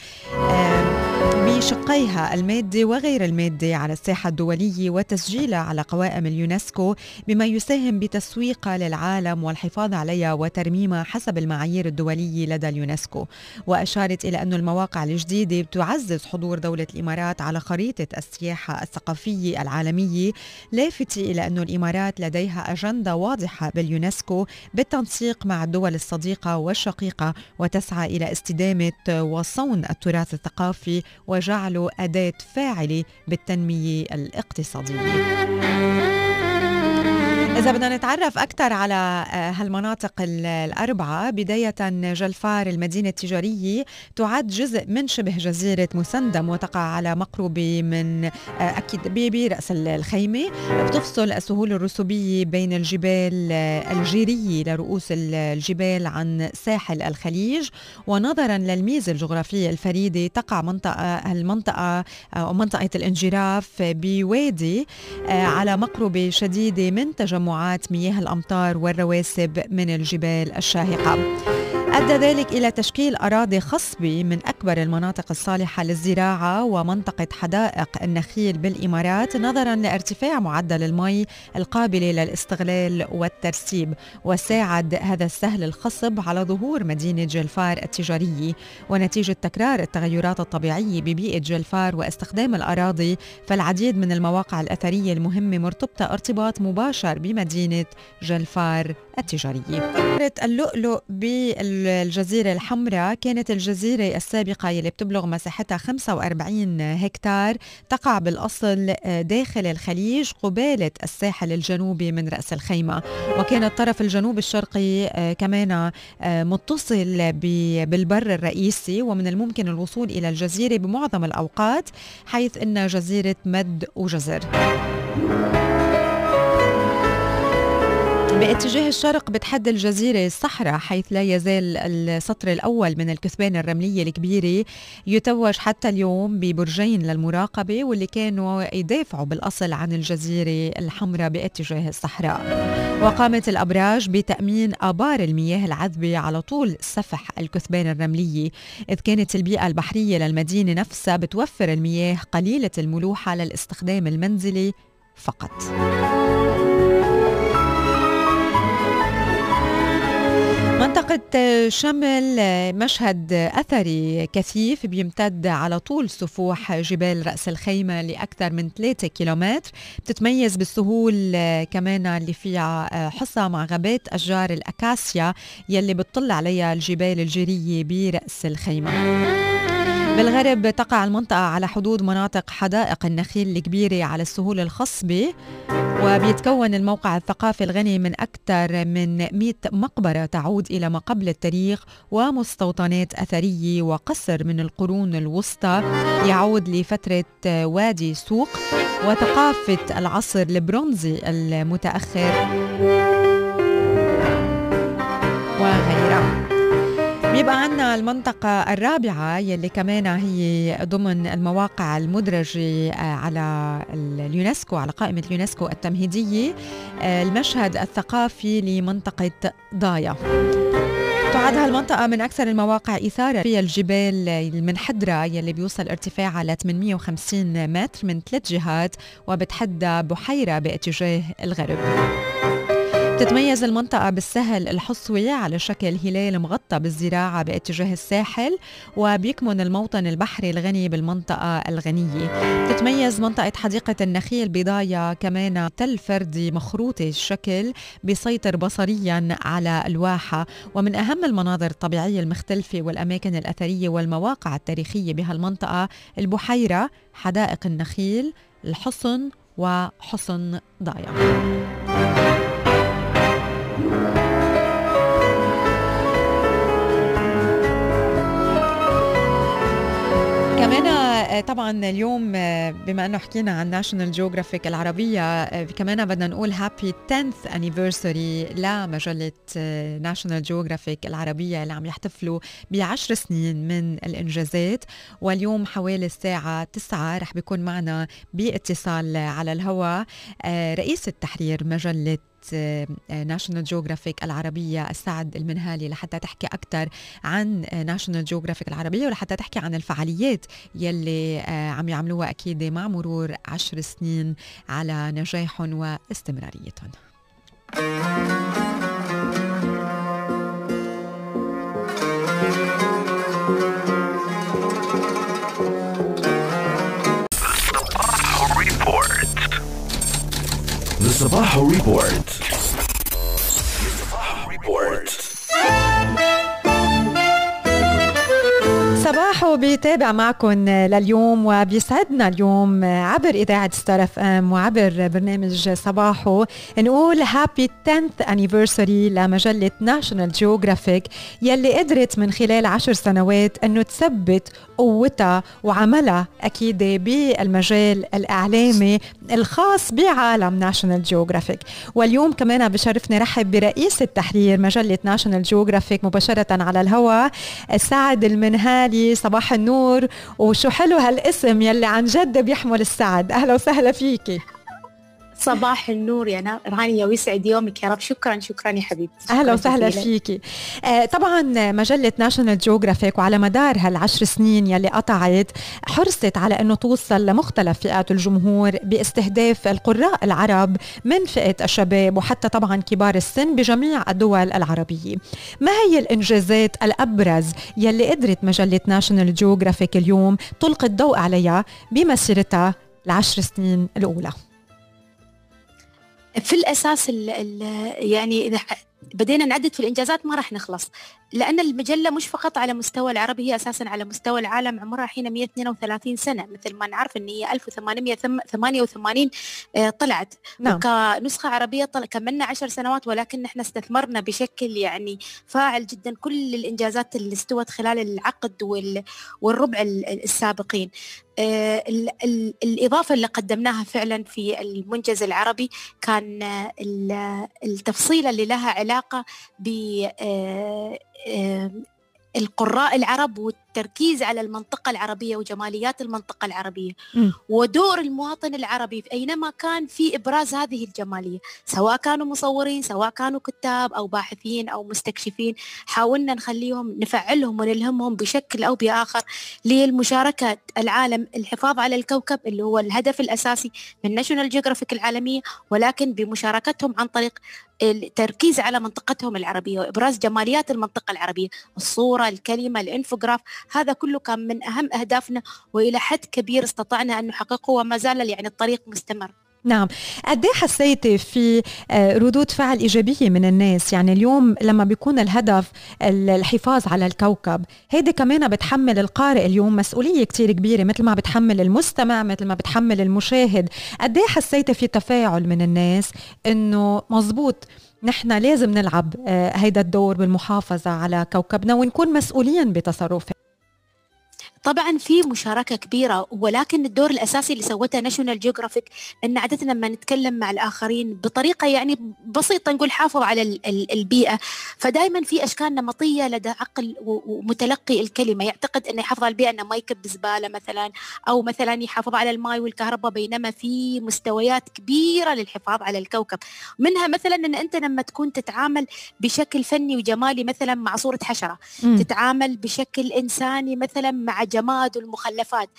بشقيها المادي وغير المادي على الساحة الدولية وتسجيلها على قوائم اليونسكو بما يساهم بتسويقها للعالم والحفاظ عليها وترميمها حسب المعايير الدولية لدى اليونسكو. وأشارت إلى أن المواقع الجديدة تعزز حضور دولة الإمارات على خريطة السياحة الثقافية العالمية لافتة إلى أن الإمارات لديها أجندة واضحة باليونسكو بالتنسيق مع الدول الصديقة والشقيقة وتسعى إلى استدامة وصون التراث الثقافي وجعله أداة فاعلة بالتنمية الاقتصادية. إذا بدنا نتعرف أكثر على آه، هالمناطق الأربعة. بداية جلفار المدينة التجارية تعد جزء من شبه جزيرة مسندم وتقع على مقربة من آه، أكيد برأس الخيمة. بتفصل السهول الرسوبية بين الجبال آه، الجيرية لرؤوس الجبال عن ساحل الخليج. ونظرا للميزة الجغرافية الفريدة تقع منطقة المنطقة أو منطقة الانجراف بوادي على مقربة شديدة من تجمع تجمعات مياه الأمطار والرواسب من الجبال الشاهقة. أدى ذلك إلى تشكيل أراضي خصبة من أكبر المناطق الصالحة للزراعة ومنطقة حدائق النخيل بالإمارات نظرا لارتفاع معدل المي القابلة للاستغلال والترسيب. وساعد هذا السهل الخصب على ظهور مدينة جلفار التجارية ونتيجة تكرار التغيرات الطبيعية ببيئة جلفار واستخدام الأراضي فالعديد من المواقع الأثرية المهمة مرتبطة ارتباط مباشر بمدينة جلفار التجارية اللؤلؤ بالجزيرة الحمراء كانت الجزيرة السابقة يلي بتبلغ مساحتها 45 هكتار تقع بالأصل داخل الخليج قبالة الساحل الجنوبي من رأس الخيمة. وكان الطرف الجنوب الشرقي آه، كمان آه، متصل بالبر الرئيسي ومن الممكن الوصول إلى الجزيرة بمعظم الأوقات حيث أن جزيرة مد وجزر. باتجاه الشرق بتحد الجزيرة الصحراء حيث لا يزال السطر الأول من الكثبان الرملية الكبيرة يتوج حتى اليوم ببرجين للمراقبة واللي كانوا يدافعوا بالأصل عن الجزيرة الحمراء باتجاه الصحراء. وقامت الأبراج بتأمين آبار المياه العذبة على طول سفح الكثبان الرملية إذ كانت البيئة البحرية للمدينة نفسها بتوفر المياه قليلة الملوحة للاستخدام المنزلي فقط. منطقة شمل مشهد أثري كثيف بيمتد على طول سفوح جبال رأس الخيمة لأكثر من 3 كيلومتر. بتتميز بالسهول كمان اللي فيها حصى مع غابات أشجار الأكاسيا يلي بتطل عليها الجبال الجيرية برأس الخيمة. بالغرب تقع المنطقة على حدود مناطق حدائق النخيل الكبيرة على السهول الخصبة وبيتكون الموقع الثقافي الغني من أكثر من 100 مقبرة تعود إلى ما قبل التاريخ ومستوطنات أثرية وقصر من القرون الوسطى يعود لفترة وادي سوق وثقافة العصر البرونزي المتأخر. بيبقى عندنا المنطقة الرابعة يلي كمان هي ضمن المواقع المدرجة آه، على اليونسكو على قائمة اليونسكو التمهيدية آه، المشهد الثقافي لمنطقة ضايا. تعد هالمنطقة من أكثر المواقع إثارة فيها الجبال المنحدرة يلي بيوصل ارتفاعها ل 850 متر من ثلاث جهات وبتحدى بحيرة باتجاه الغرب. تتميز المنطقة بالسهل الحصوي على شكل هلال مغطى بالزراعة باتجاه الساحل وبيكمن الموطن البحري الغني بالمنطقة الغنية. تتميز منطقة حديقة النخيل بضايا كمان تل فردي مخروطي الشكل بيسيطر بصريا على الواحة. ومن أهم المناظر الطبيعية المختلفة والأماكن الأثرية والمواقع التاريخية بهالمنطقة البحيرة حدائق النخيل الحصن وحصن ضايا طبعا اليوم آه، بما أنه حكينا عن ناشونال جيوغرافيك العربية آه، كمان بدنا نقول happy 10th anniversary لمجلة ناشونال جيوغرافيك العربية اللي عم يحتفلوا بعشر سنين من الإنجازات. واليوم حوالي الساعة 9 رح بيكون معنا باتصال على الهواء رئيس التحرير مجلة ناشونال جيوغرافيك العربية السعد المنهالي لحتى تحكي أكثر عن ناشونال جيوغرافيك العربية ولحتى تحكي عن الفعاليات يلي آه، عم يعملوها أكيد مع مرور عشر سنين على نجاحهم واستمراريتهم The Sabaho Report. صباحو بيتابع معكم لليوم وبيسعدنا اليوم عبر إذاعة ستار اف ام وعبر برنامج صباحو نقول happy 10th anniversary لمجلة ناشونال جيوغرافيك يلي قدرت من خلال عشر سنوات أنه تثبت قوتها وعملها أكيد بالمجال الإعلامي الخاص بعالم ناشونال جيوغرافيك واليوم كمان بشرفني رحب برئيس التحرير مجلة ناشونال جيوغرافيك مباشرة على الهواء سعد المنهالي. صباح النور. وشو حلو هالاسم يلي عن جد بيحمل السعد. أهلا وسهلا فيكي صباح النور يا نا- رانيا ويسعد يومك يا رب. شكرا شكرا يا حبيبتي. أهلا وسهلا. فيكي آه طبعا مجلة ناشونال جيوغرافيك وعلى مدار هالعشر سنين يلي قطعت حرصت على إنه توصل لمختلف فئات الجمهور باستهداف القراء العرب من فئة الشباب وحتى طبعا كبار السن بجميع الدول العربية. ما هي الإنجازات الأبرز يلي قدرت مجلة ناشونال جيوغرافيك اليوم تلقي الضوء عليها بمسيرتها العشر سنين الأولى؟ في الأساس ال ال يعني إذا بدينا نعدد في الإنجازات ما راح نخلص. لأن المجلة مش فقط على مستوى العربي هي أساسا على مستوى العالم عمرها حين 132 سنة مثل ما نعرف إن هي 1888 آه، طلعت. نعم. كنسخة عربية طل... كملنا عشر سنوات ولكن إحنا استثمرنا بشكل يعني فاعل جدا كل الإنجازات اللي استوت خلال العقد وال... والربع ال- السابقين. آه، ال... ال... الإضافة اللي قدمناها فعلا في المنجز العربي كان آه، ال- التفصيلة اللي لها علاقة ب القراء العرب والتركيز على المنطقة العربية وجماليات المنطقة العربية مم. ودور المواطن العربي في أينما كان في إبراز هذه الجمالية سواء كانوا مصورين سواء كانوا كتاب أو باحثين أو مستكشفين حاولنا نخليهم نفعلهم ونلهمهم بشكل أو بآخر للمشاركة العالم الحفاظ على الكوكب اللي هو الهدف الأساسي من ناشونال جيوغرافيك العالمية ولكن بمشاركتهم عن طريق التركيز على منطقتهم العربية وإبراز جماليات المنطقة العربية الصورة الكلمة الإنفوغراف هذا كله كان من أهم أهدافنا وإلى حد كبير استطعنا أن نحققه وما زال يعني الطريق مستمر. نعم. قد إيه حسيتي في آه، ردود فعل إيجابية من الناس؟ يعني اليوم لما بيكون الهدف ال- الحفاظ على الكوكب هيدي كمان بتحمل القارئ اليوم مسؤولية كتير كبيرة مثل ما بتحمل المستمع مثل ما بتحمل المشاهد. قد إيه حسيتي في تفاعل من الناس؟ إنه مزبوط نحن لازم نلعب آه، هيدا الدور بالمحافظة على كوكبنا ونكون مسؤولين بتصرفنا. طبعا في مشاركة كبيرة ولكن الدور الأساسي اللي سوته ناشونال جيوغرافيك أن عادة لما نتكلم مع الآخرين بطريقة يعني بسيطة نقول حافظ على ال- ال- البيئة. فدائما في أشكال نمطية لدى عقل ومتلقي الكلمة. يعتقد أنه يحافظ على البيئة أنه ما يكب زبالة مثلا أو مثلا يحافظ على الماء والكهرباء بينما في مستويات كبيرة للحفاظ على الكوكب. منها مثلا أن أنت لما تكون تتعامل بشكل فني وجمالي مثلا مع صورة حشرة مم. تتعامل بشكل إنساني مثلا مع جماد والمخلفات.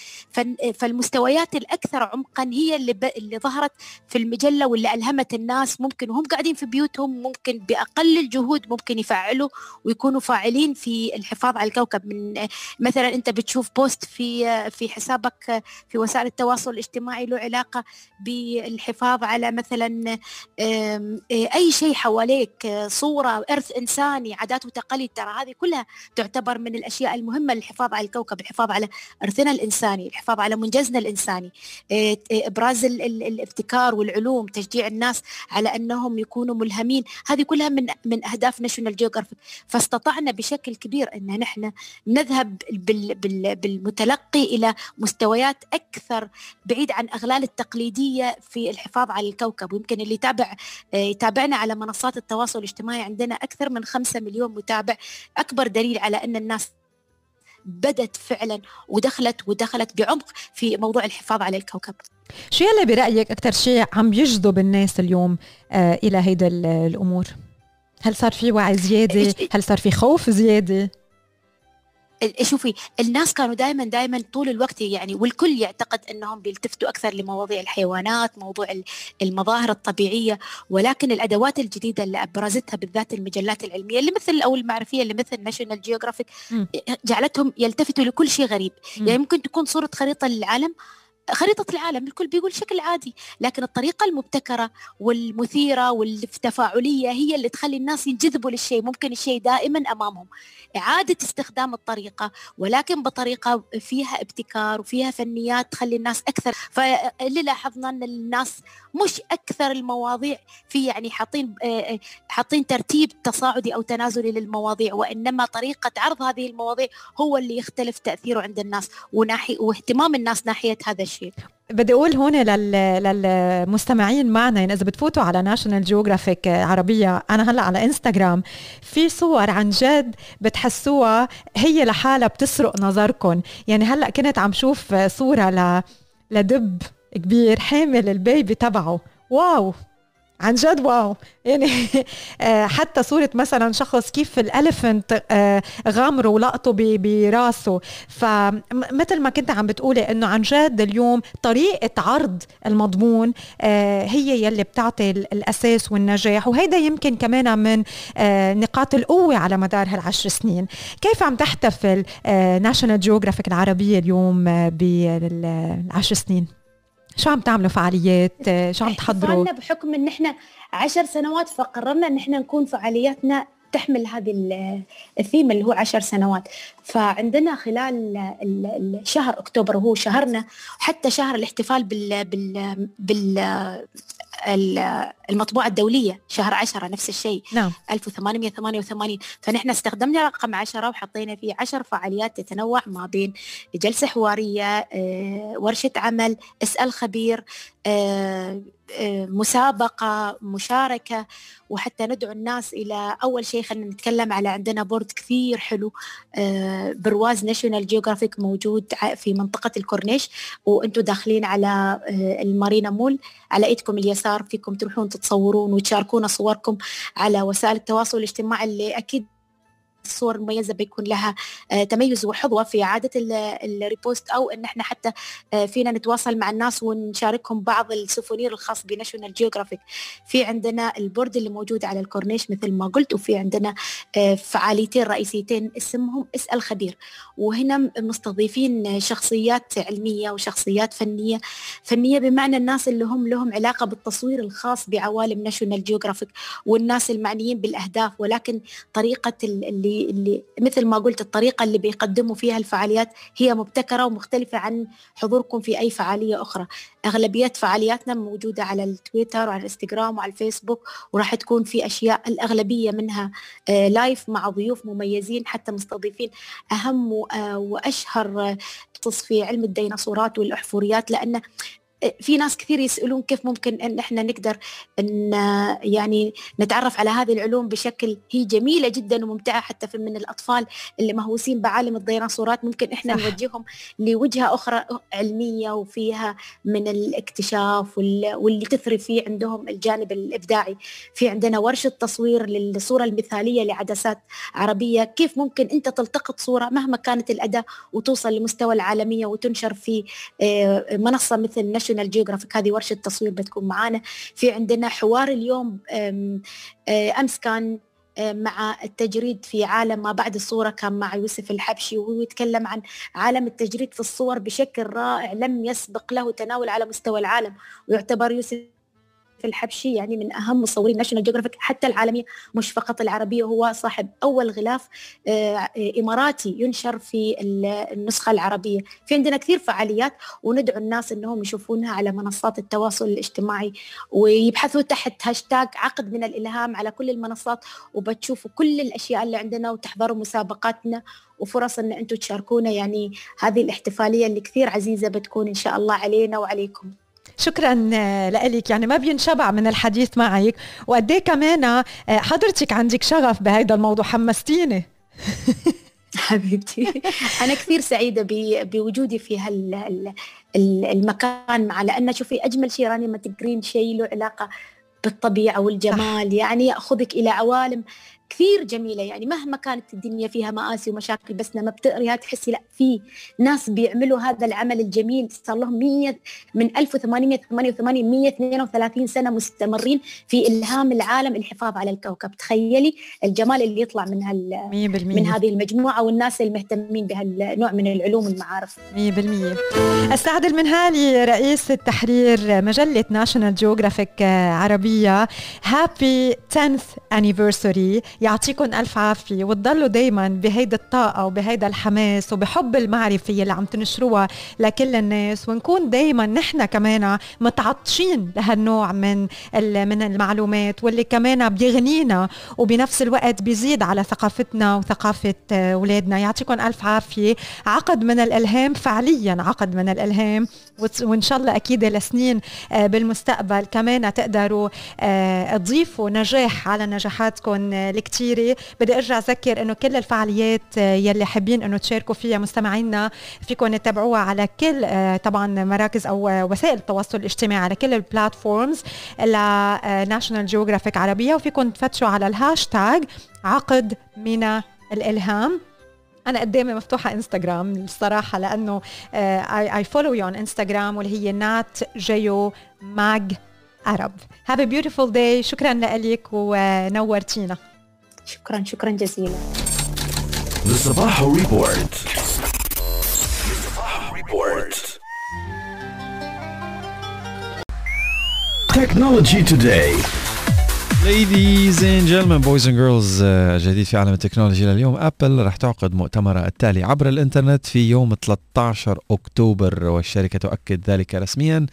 فالمستويات الأكثر عمقا هي اللي. اللي ظهرت في المجلة واللي ألهمت الناس. ممكن وهم قاعدين في بيوتهم ممكن بأقل الجهود ممكن يفعلوا ويكونوا فاعلين في الحفاظ على الكوكب. من مثلا أنت بتشوف post في في حسابك في وسائل التواصل الاجتماعي له علاقة بالحفاظ على مثلا أي شيء حواليك صورة إرث إنساني عادات وتقاليد. ترى هذه كلها تعتبر من الأشياء المهمة للحفاظ على الكوكب، الحفاظ على أرثنا الإنساني، الحفاظ على منجزنا الإنساني، إيه، إيه، إبراز ال- ال- الابتكار والعلوم، تشجيع الناس على أنهم يكونوا ملهمين، هذه كلها من من أهداف ناشونال جيوغرافيك، فاستطعنا بشكل كبير أن نحن نذهب بال بال بالمتلقي إلى مستويات أكثر بعيد عن أغلال التقليدية في الحفاظ على الكوكب، ويمكن اللي يتابع آه، يتابعنا على منصات التواصل الاجتماعي عندنا أكثر من خمسة مليون متابع. أكبر دليل على أن الناس بدت فعلا ودخلت ودخلت بعمق في موضوع الحفاظ على الكوكب شو يلي برأيك أكثر شيء عم يجذب الناس اليوم آه إلى هيدا ال- الأمور؟ هل صار في وعي زيادة؟ هل صار في خوف زيادة؟ شوفي الناس كانوا دائما دائما طول الوقت يعني والكل يعتقد إنهم بيلتفتوا أكثر لمواضيع الحيوانات موضوع ال- المظاهر الطبيعية ولكن الأدوات الجديدة اللي أبرزتها بالذات المجلات العلمية اللي مثل أو المعرفية اللي مثل ناشونال جيوغرافيك. جعلتهم يلتفتوا لكل شيء غريب. يعني ممكن تكون صورة خريطة للعالم خريطة العالم الكل بيقول شكل عادي لكن الطريقة المبتكرة والمثيرة والتفاعلية هي اللي تخلي الناس ينجذبوا للشيء ممكن الشيء دائما أمامهم. إعادة استخدام الطريقة ولكن بطريقة فيها ابتكار وفيها فنيات تخلي الناس أكثر. فاللي لاحظنا أن الناس مش أكثر المواضيع في يعني حاطين حاطين ترتيب تصاعدي أو تنازلي للمواضيع وإنما طريقة عرض هذه المواضيع هو اللي يختلف تأثيره عند الناس وناحي واهتمام الناس ناحية هذا الشيء. بدي أقول هون لل... للمستمعين معنا يعني إذا بتفوتوا على ناشونال جيوغرافيك عربية أنا هلأ على انستغرام في صور عن جد بتحسوها هي لحالها بتسرق نظركم يعني هلأ كنت عم شوف صورة ل... لدب كبير حامل ال baby تبعه. Wow! عن جد wow. يعني آه، حتى صورة مثلا شخص كيف ال elephant آه، غامره ولقطه براسه. فمثل ما كنت عم بتقولي إنه عن جد اليوم طريقة عرض المضمون آه، هي يلي بتعطي ال- الأساس والنجاح. وهيدا يمكن كمان من نقاط القوة على مدار هالعشر سنين. كيف عم تحتفل ناشونال جيوغرافيك العربية اليوم بالعشر سنين؟ شو عم تعملوا فعاليات؟ شو عم تحضروا؟ بحكم إن إحنا عشر سنوات فقررنا إن إحنا نكون فعالياتنا تحمل هذه ال- الثيم اللي هو عشر سنوات. فعندنا خلال ال- ال- شهر أكتوبر وهو شهرنا وحتى شهر الاحتفال بال بال بال ال- المطبوعة الدولية شهر عشرة نفس الشيء نعم. 1888 فنحن استخدمنا رقم عشرة وحطينا فيه عشر فعاليات تتنوع ما بين جلسة حوارية آه، ورشة عمل اسأل خبير آه، مسابقة مشاركة وحتى ندعو الناس إلى أول شيء خلينا نتكلم على عندنا board كثير حلو آه، برواز ناشونال جيوغرافيك موجود في منطقة الكورنيش وأنتم داخلين على آه، المارينا مول. على إيدكم اليسار فيكم تروحون تتصورون وتشاركون صوركم على وسائل التواصل الاجتماعي اللي أكيد الصور المميزه بيكون لها آه، تميز وحظوة في اعاده ال- ال repost أو إن إحنا حتى آه، فينا نتواصل مع الناس ونشاركهم بعض ال souvenir الخاص بناشونال جيوغرافيك في عندنا ال board اللي موجود على الكورنيش مثل ما قلت وفي عندنا آه، فعاليتين رئيسيتين اسمهم اسأل خبير وهنا مستضيفين شخصيات علمية وشخصيات فنية. فنية بمعنى الناس اللي هم لهم علاقة بالتصوير الخاص بعوالم ناشونال جيوغرافيك والناس المعنيين بالأهداف ولكن طريقة ال- اللي مثل ما قلت الطريقة اللي بيقدموا فيها الفعاليات هي مبتكرة ومختلفة عن حضوركم في أي فعالية أخرى. أغلبية فعالياتنا موجودة على التويتر وعلى الإنستغرام وعلى الفيسبوك وراح تكون في أشياء الأغلبية منها آه، لايف مع ضيوف مميزين حتى مستضيفين. أهم آه، وأشهر آه، في علم الديناصورات والأحفوريات لأن في ناس كثير يسألون كيف ممكن إن إحنا نقدر إن يعني نتعرف على هذه العلوم بشكل هي جميلة جدا وممتعة حتى في من الأطفال اللي مهووسين بعالم الديناصورات. ممكن إحنا صح. نوجههم لوجهة أخرى علمية وفيها من الاكتشاف وال- واللي تثري فيه عندهم الجانب الإبداعي. في عندنا ورشة تصوير للصورة المثالية لعدسات عربية. كيف ممكن أنت تلتقط صورة مهما كانت الأداة وتوصل لمستوى العالمية وتنشر في آه، منصة مثل ناشونال جيوغرافيك هذه ورشة تصوير بتكون معانا. في عندنا حوار اليوم أمس كان مع التجريد في عالم ما بعد الصورة كان مع يوسف الحبشي وهو يتكلم عن عالم التجريد في الصور بشكل رائع لم يسبق له تناول على مستوى العالم. ويعتبر يوسف الحبشي يعني من أهم مصورين ناشونال جيوغرافيك حتى العالمية مش فقط العربية هو صاحب أول غلاف آه، إماراتي ينشر في ال- النسخة العربية. في عندنا كثير فعاليات وندعو الناس إنهم يشوفونها على منصات التواصل الاجتماعي ويبحثوا تحت هاشتاج عقد من الإلهام على كل المنصات وبتشوفوا كل الأشياء اللي عندنا وتحضروا مسابقاتنا وفرص إن أنتم تشاركونا. يعني هذه الاحتفالية اللي كثير عزيزة بتكون إن شاء الله علينا وعليكم. شكرا آه، لك يعني ما بينشبع من الحديث معك. وقد إيه كمان آه، حضرتك عندك شغف بهذا الموضوع. حمستيني. حبيبتي. أنا كثير سعيدة ب- بوجودي في هال ال- ال- المكان مع لأن شوفي أجمل شيء راني ما تقرين شيء له علاقة بالطبيعة والجمال. يعني يأخذك إلى عوالم كثير جميلة. يعني مهما كانت الدنيا فيها مآسي ومشاكل بس لما بتقريها تحسي لا في ناس بيعملوا هذا العمل الجميل. صار لهم 100 من 1888 132 سنة مستمرين في إلهام العالم الحفاظ على الكوكب. تخيلي الجمال اللي يطلع من هال 100% من هذه المجموعة والناس المهتمين بهالنوع من العلوم والمعارف. 100% السعد المنهالي رئيس التحرير مجلة ناشونال جيوغرافيك عربية. هابي 10th anniversary. يعطيكم ألف عافية وتضلوا دايما بهيدا الطاقة وبهيدا الحماس وبحب المعرفة اللي عم تنشروها لكل الناس ونكون دايما نحن كمان متعطشين لهالنوع من من المعلومات واللي كمان بيغنينا وبنفس الوقت بيزيد على ثقافتنا وثقافة أولادنا. يعطيكم ألف عافية. عقد من الإلهام فعليا عقد من الإلهام. وإن شاء الله أكيد لسنين آه، بالمستقبل كمان تقدروا آه، تضيفوا نجاح على نجاحاتكم آه، الكثير كتيرة بدي أرجع أذكر إنه كل الفعاليات يلي حابين إنه تشاركوا فيها مستمعينا فيكم تتابعوها على كل طبعا مراكز أو وسائل التواصل الاجتماعي على كل ال platforms لناشونال جيوغرافيك عربيه وفيكم تفتشوا على الهاشتاج عقد من الإلهام. أنا قدامي مفتوحة انستغرام الصراحة لأنه I follow you on انستغرام واللي هي نات جيو ماج عرب have beautiful day شكرا لك ونورتينا شكرا شكرا جزيلا The Sabaho Report. The Sabaho Report. Technology today. Ladies and gentlemen, boys and girls آه، جديد في عالم التكنولوجيا لليوم أبل رح تعقد مؤتمرها التالي عبر الإنترنت في يوم 13 أكتوبر والشركة تؤكد ذلك رسميا.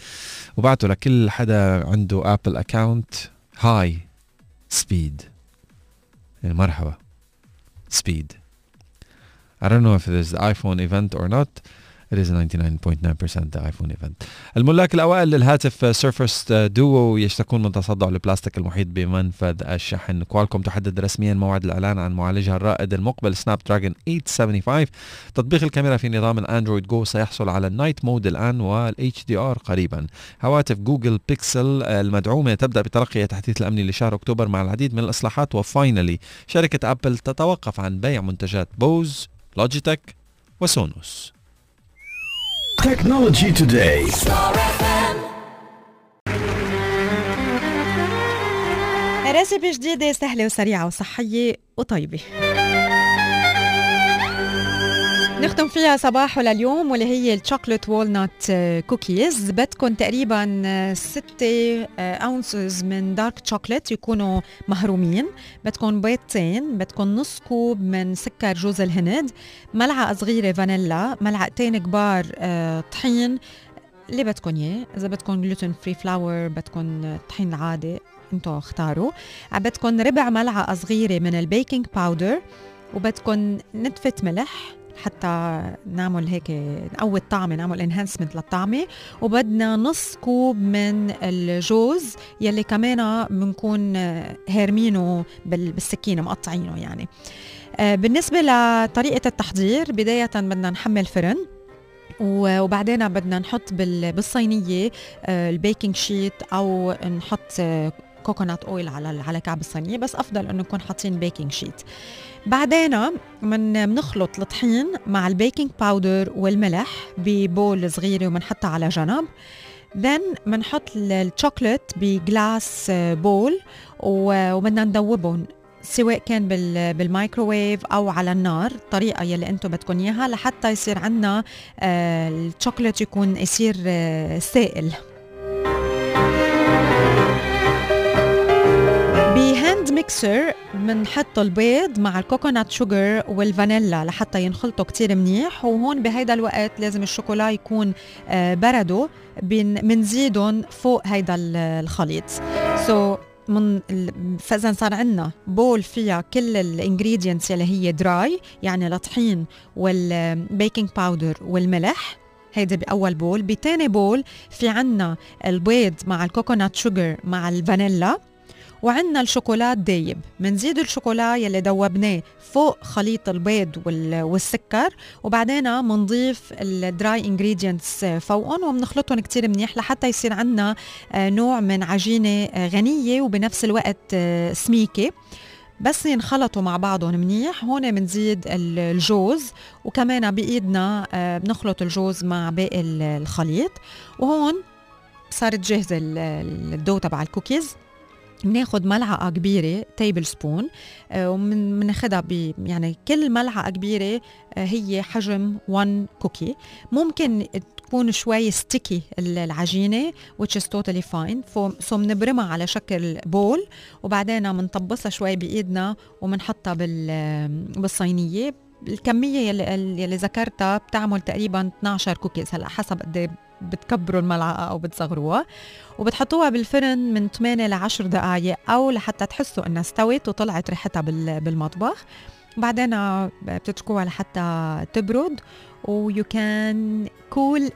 وبعته لكل حدا عنده Apple account Hi Speed مرحبا. Speed I don't know if it is the iPhone event or not. It is 99.9% the iPhone event. الملاك الأوائل للهاتف Surface Duo يشتكون من تصدع البلاستيك المحيط بمنفذ الشحن. Qualcomm تحدد رسميا موعد الإعلان عن معالجها الرائد المقبل Snapdragon 875 تطبيق الكاميرا في نظام ال Android Go سيحصل على ال night mode الآن وال HDR قريبا. هواتف Google Pixel المدعومة تبدأ بتلقي التحديث الأمني لشهر أكتوبر مع العديد من الإصلاحات. و finally شركة Apple تتوقف عن بيع منتجات Bose Logitech و Sonos. Technology today. recipe جديدة سهلة وسريعة وصحية وطيبة نختم فيها صباحو لليوم واللي هي ال chocolate وال nut كوكيز بدكم تقريبا 6 ounces من dark chocolate يكونوا مفرومين. بدكم بيضتين بدكم نص كوب من سكر جوز الهند ملعقة صغيرة فانيلا ملعقتين كبار آه، طحين. اللي بدكم إياه؟ إذا بدكم gluten free flour بدكم طحين العادي أنتوا اختاروا. بدكم ربع ملعقة صغيرة من ال baking powder وبدكم نتفة ملح حتى نعمل هيك نقوي الطعمة نعمل enhancement للطعمة. وبدنا نص كوب من الجوز يلي كمان بنكون فارمينه بال- بالسكينة مقطعينه يعني. آه، بالنسبة لطريقة التحضير بداية بدنا نحمل فرن. وبعدين بدنا نحط بال- بالصينية آه، ال baking sheet أو نحط coconut oil على على كعب الصينية بس أفضل إنه نكون حاطين baking sheet بعدين من بنخلط الطحين مع ال baking powder والملح ب bowl صغيرة وبنحطها على جنب. Then بنحط ال- الشوكولات ب glass آه، bowl وبدنا ندوبهم سواء كان بال- بالمايكروويف أو على النار الطريقة يلي أنتم بدكم إياها لحتى يصير عندنا الشوكولات يكون يصير آه، سائل. ميكسر بنحط البيض مع ال coconut sugar والفانيلا لحتى ينخلطوا كتير منيح. وهون بهيدا الوقت لازم الشوكولا يكون آه، بردوا بنزيدهم فوق هيدا ال- الخليط. so so من فإذا صار عندنا bowl فيها كل ال ingredients اللي هي dry يعني الطحين وال baking powder والملح هيدا بأول bowl. بتاني bowl في عنا البيض مع ال coconut sugar مع الفانيلا. وعندنا الشوكولات دايب. منزيد الشوكولا يلي دوبناه فوق خليط البيض وال- والسكر وبعدين منضيف ال dry ingredients فوقهم وبنخلطهم كتير منيح لحتى يصير عندنا آه، نوع من عجينة آه، غنية وبنفس الوقت آه، سميكة. بس ينخلطوا مع بعضهم منيح. هون بنزيد ال- الجوز وكمان بإيدنا بنخلط الجوز مع باقي ال- الخليط. وهون صارت ال- الدو تبع الكوكيز. بناخد ملعقة كبيرة tablespoon وبناخدها ب يعني كل ملعقة كبيرة آه، هي حجم 1 cookie ممكن تكون شوي sticky العجينة which is totally fine. so بنبرمها على شكل ball وبعدين بنطبسها شوي بإيدنا وبنحطها بال بالصينية. الكمية يلي ذكرتها بتعمل تقريبا 12 كوكيز هلأ حسب قد إيه بتكبروا الملعقة أو بتصغروها وبتحطوها بالفرن من 8 ل 10 دقائق أو لحتى تحسوا إنها استوت وطلعت ريحتها بال- بالمطبخ. بعدين بتتركوها لحتى تبرد و you can cool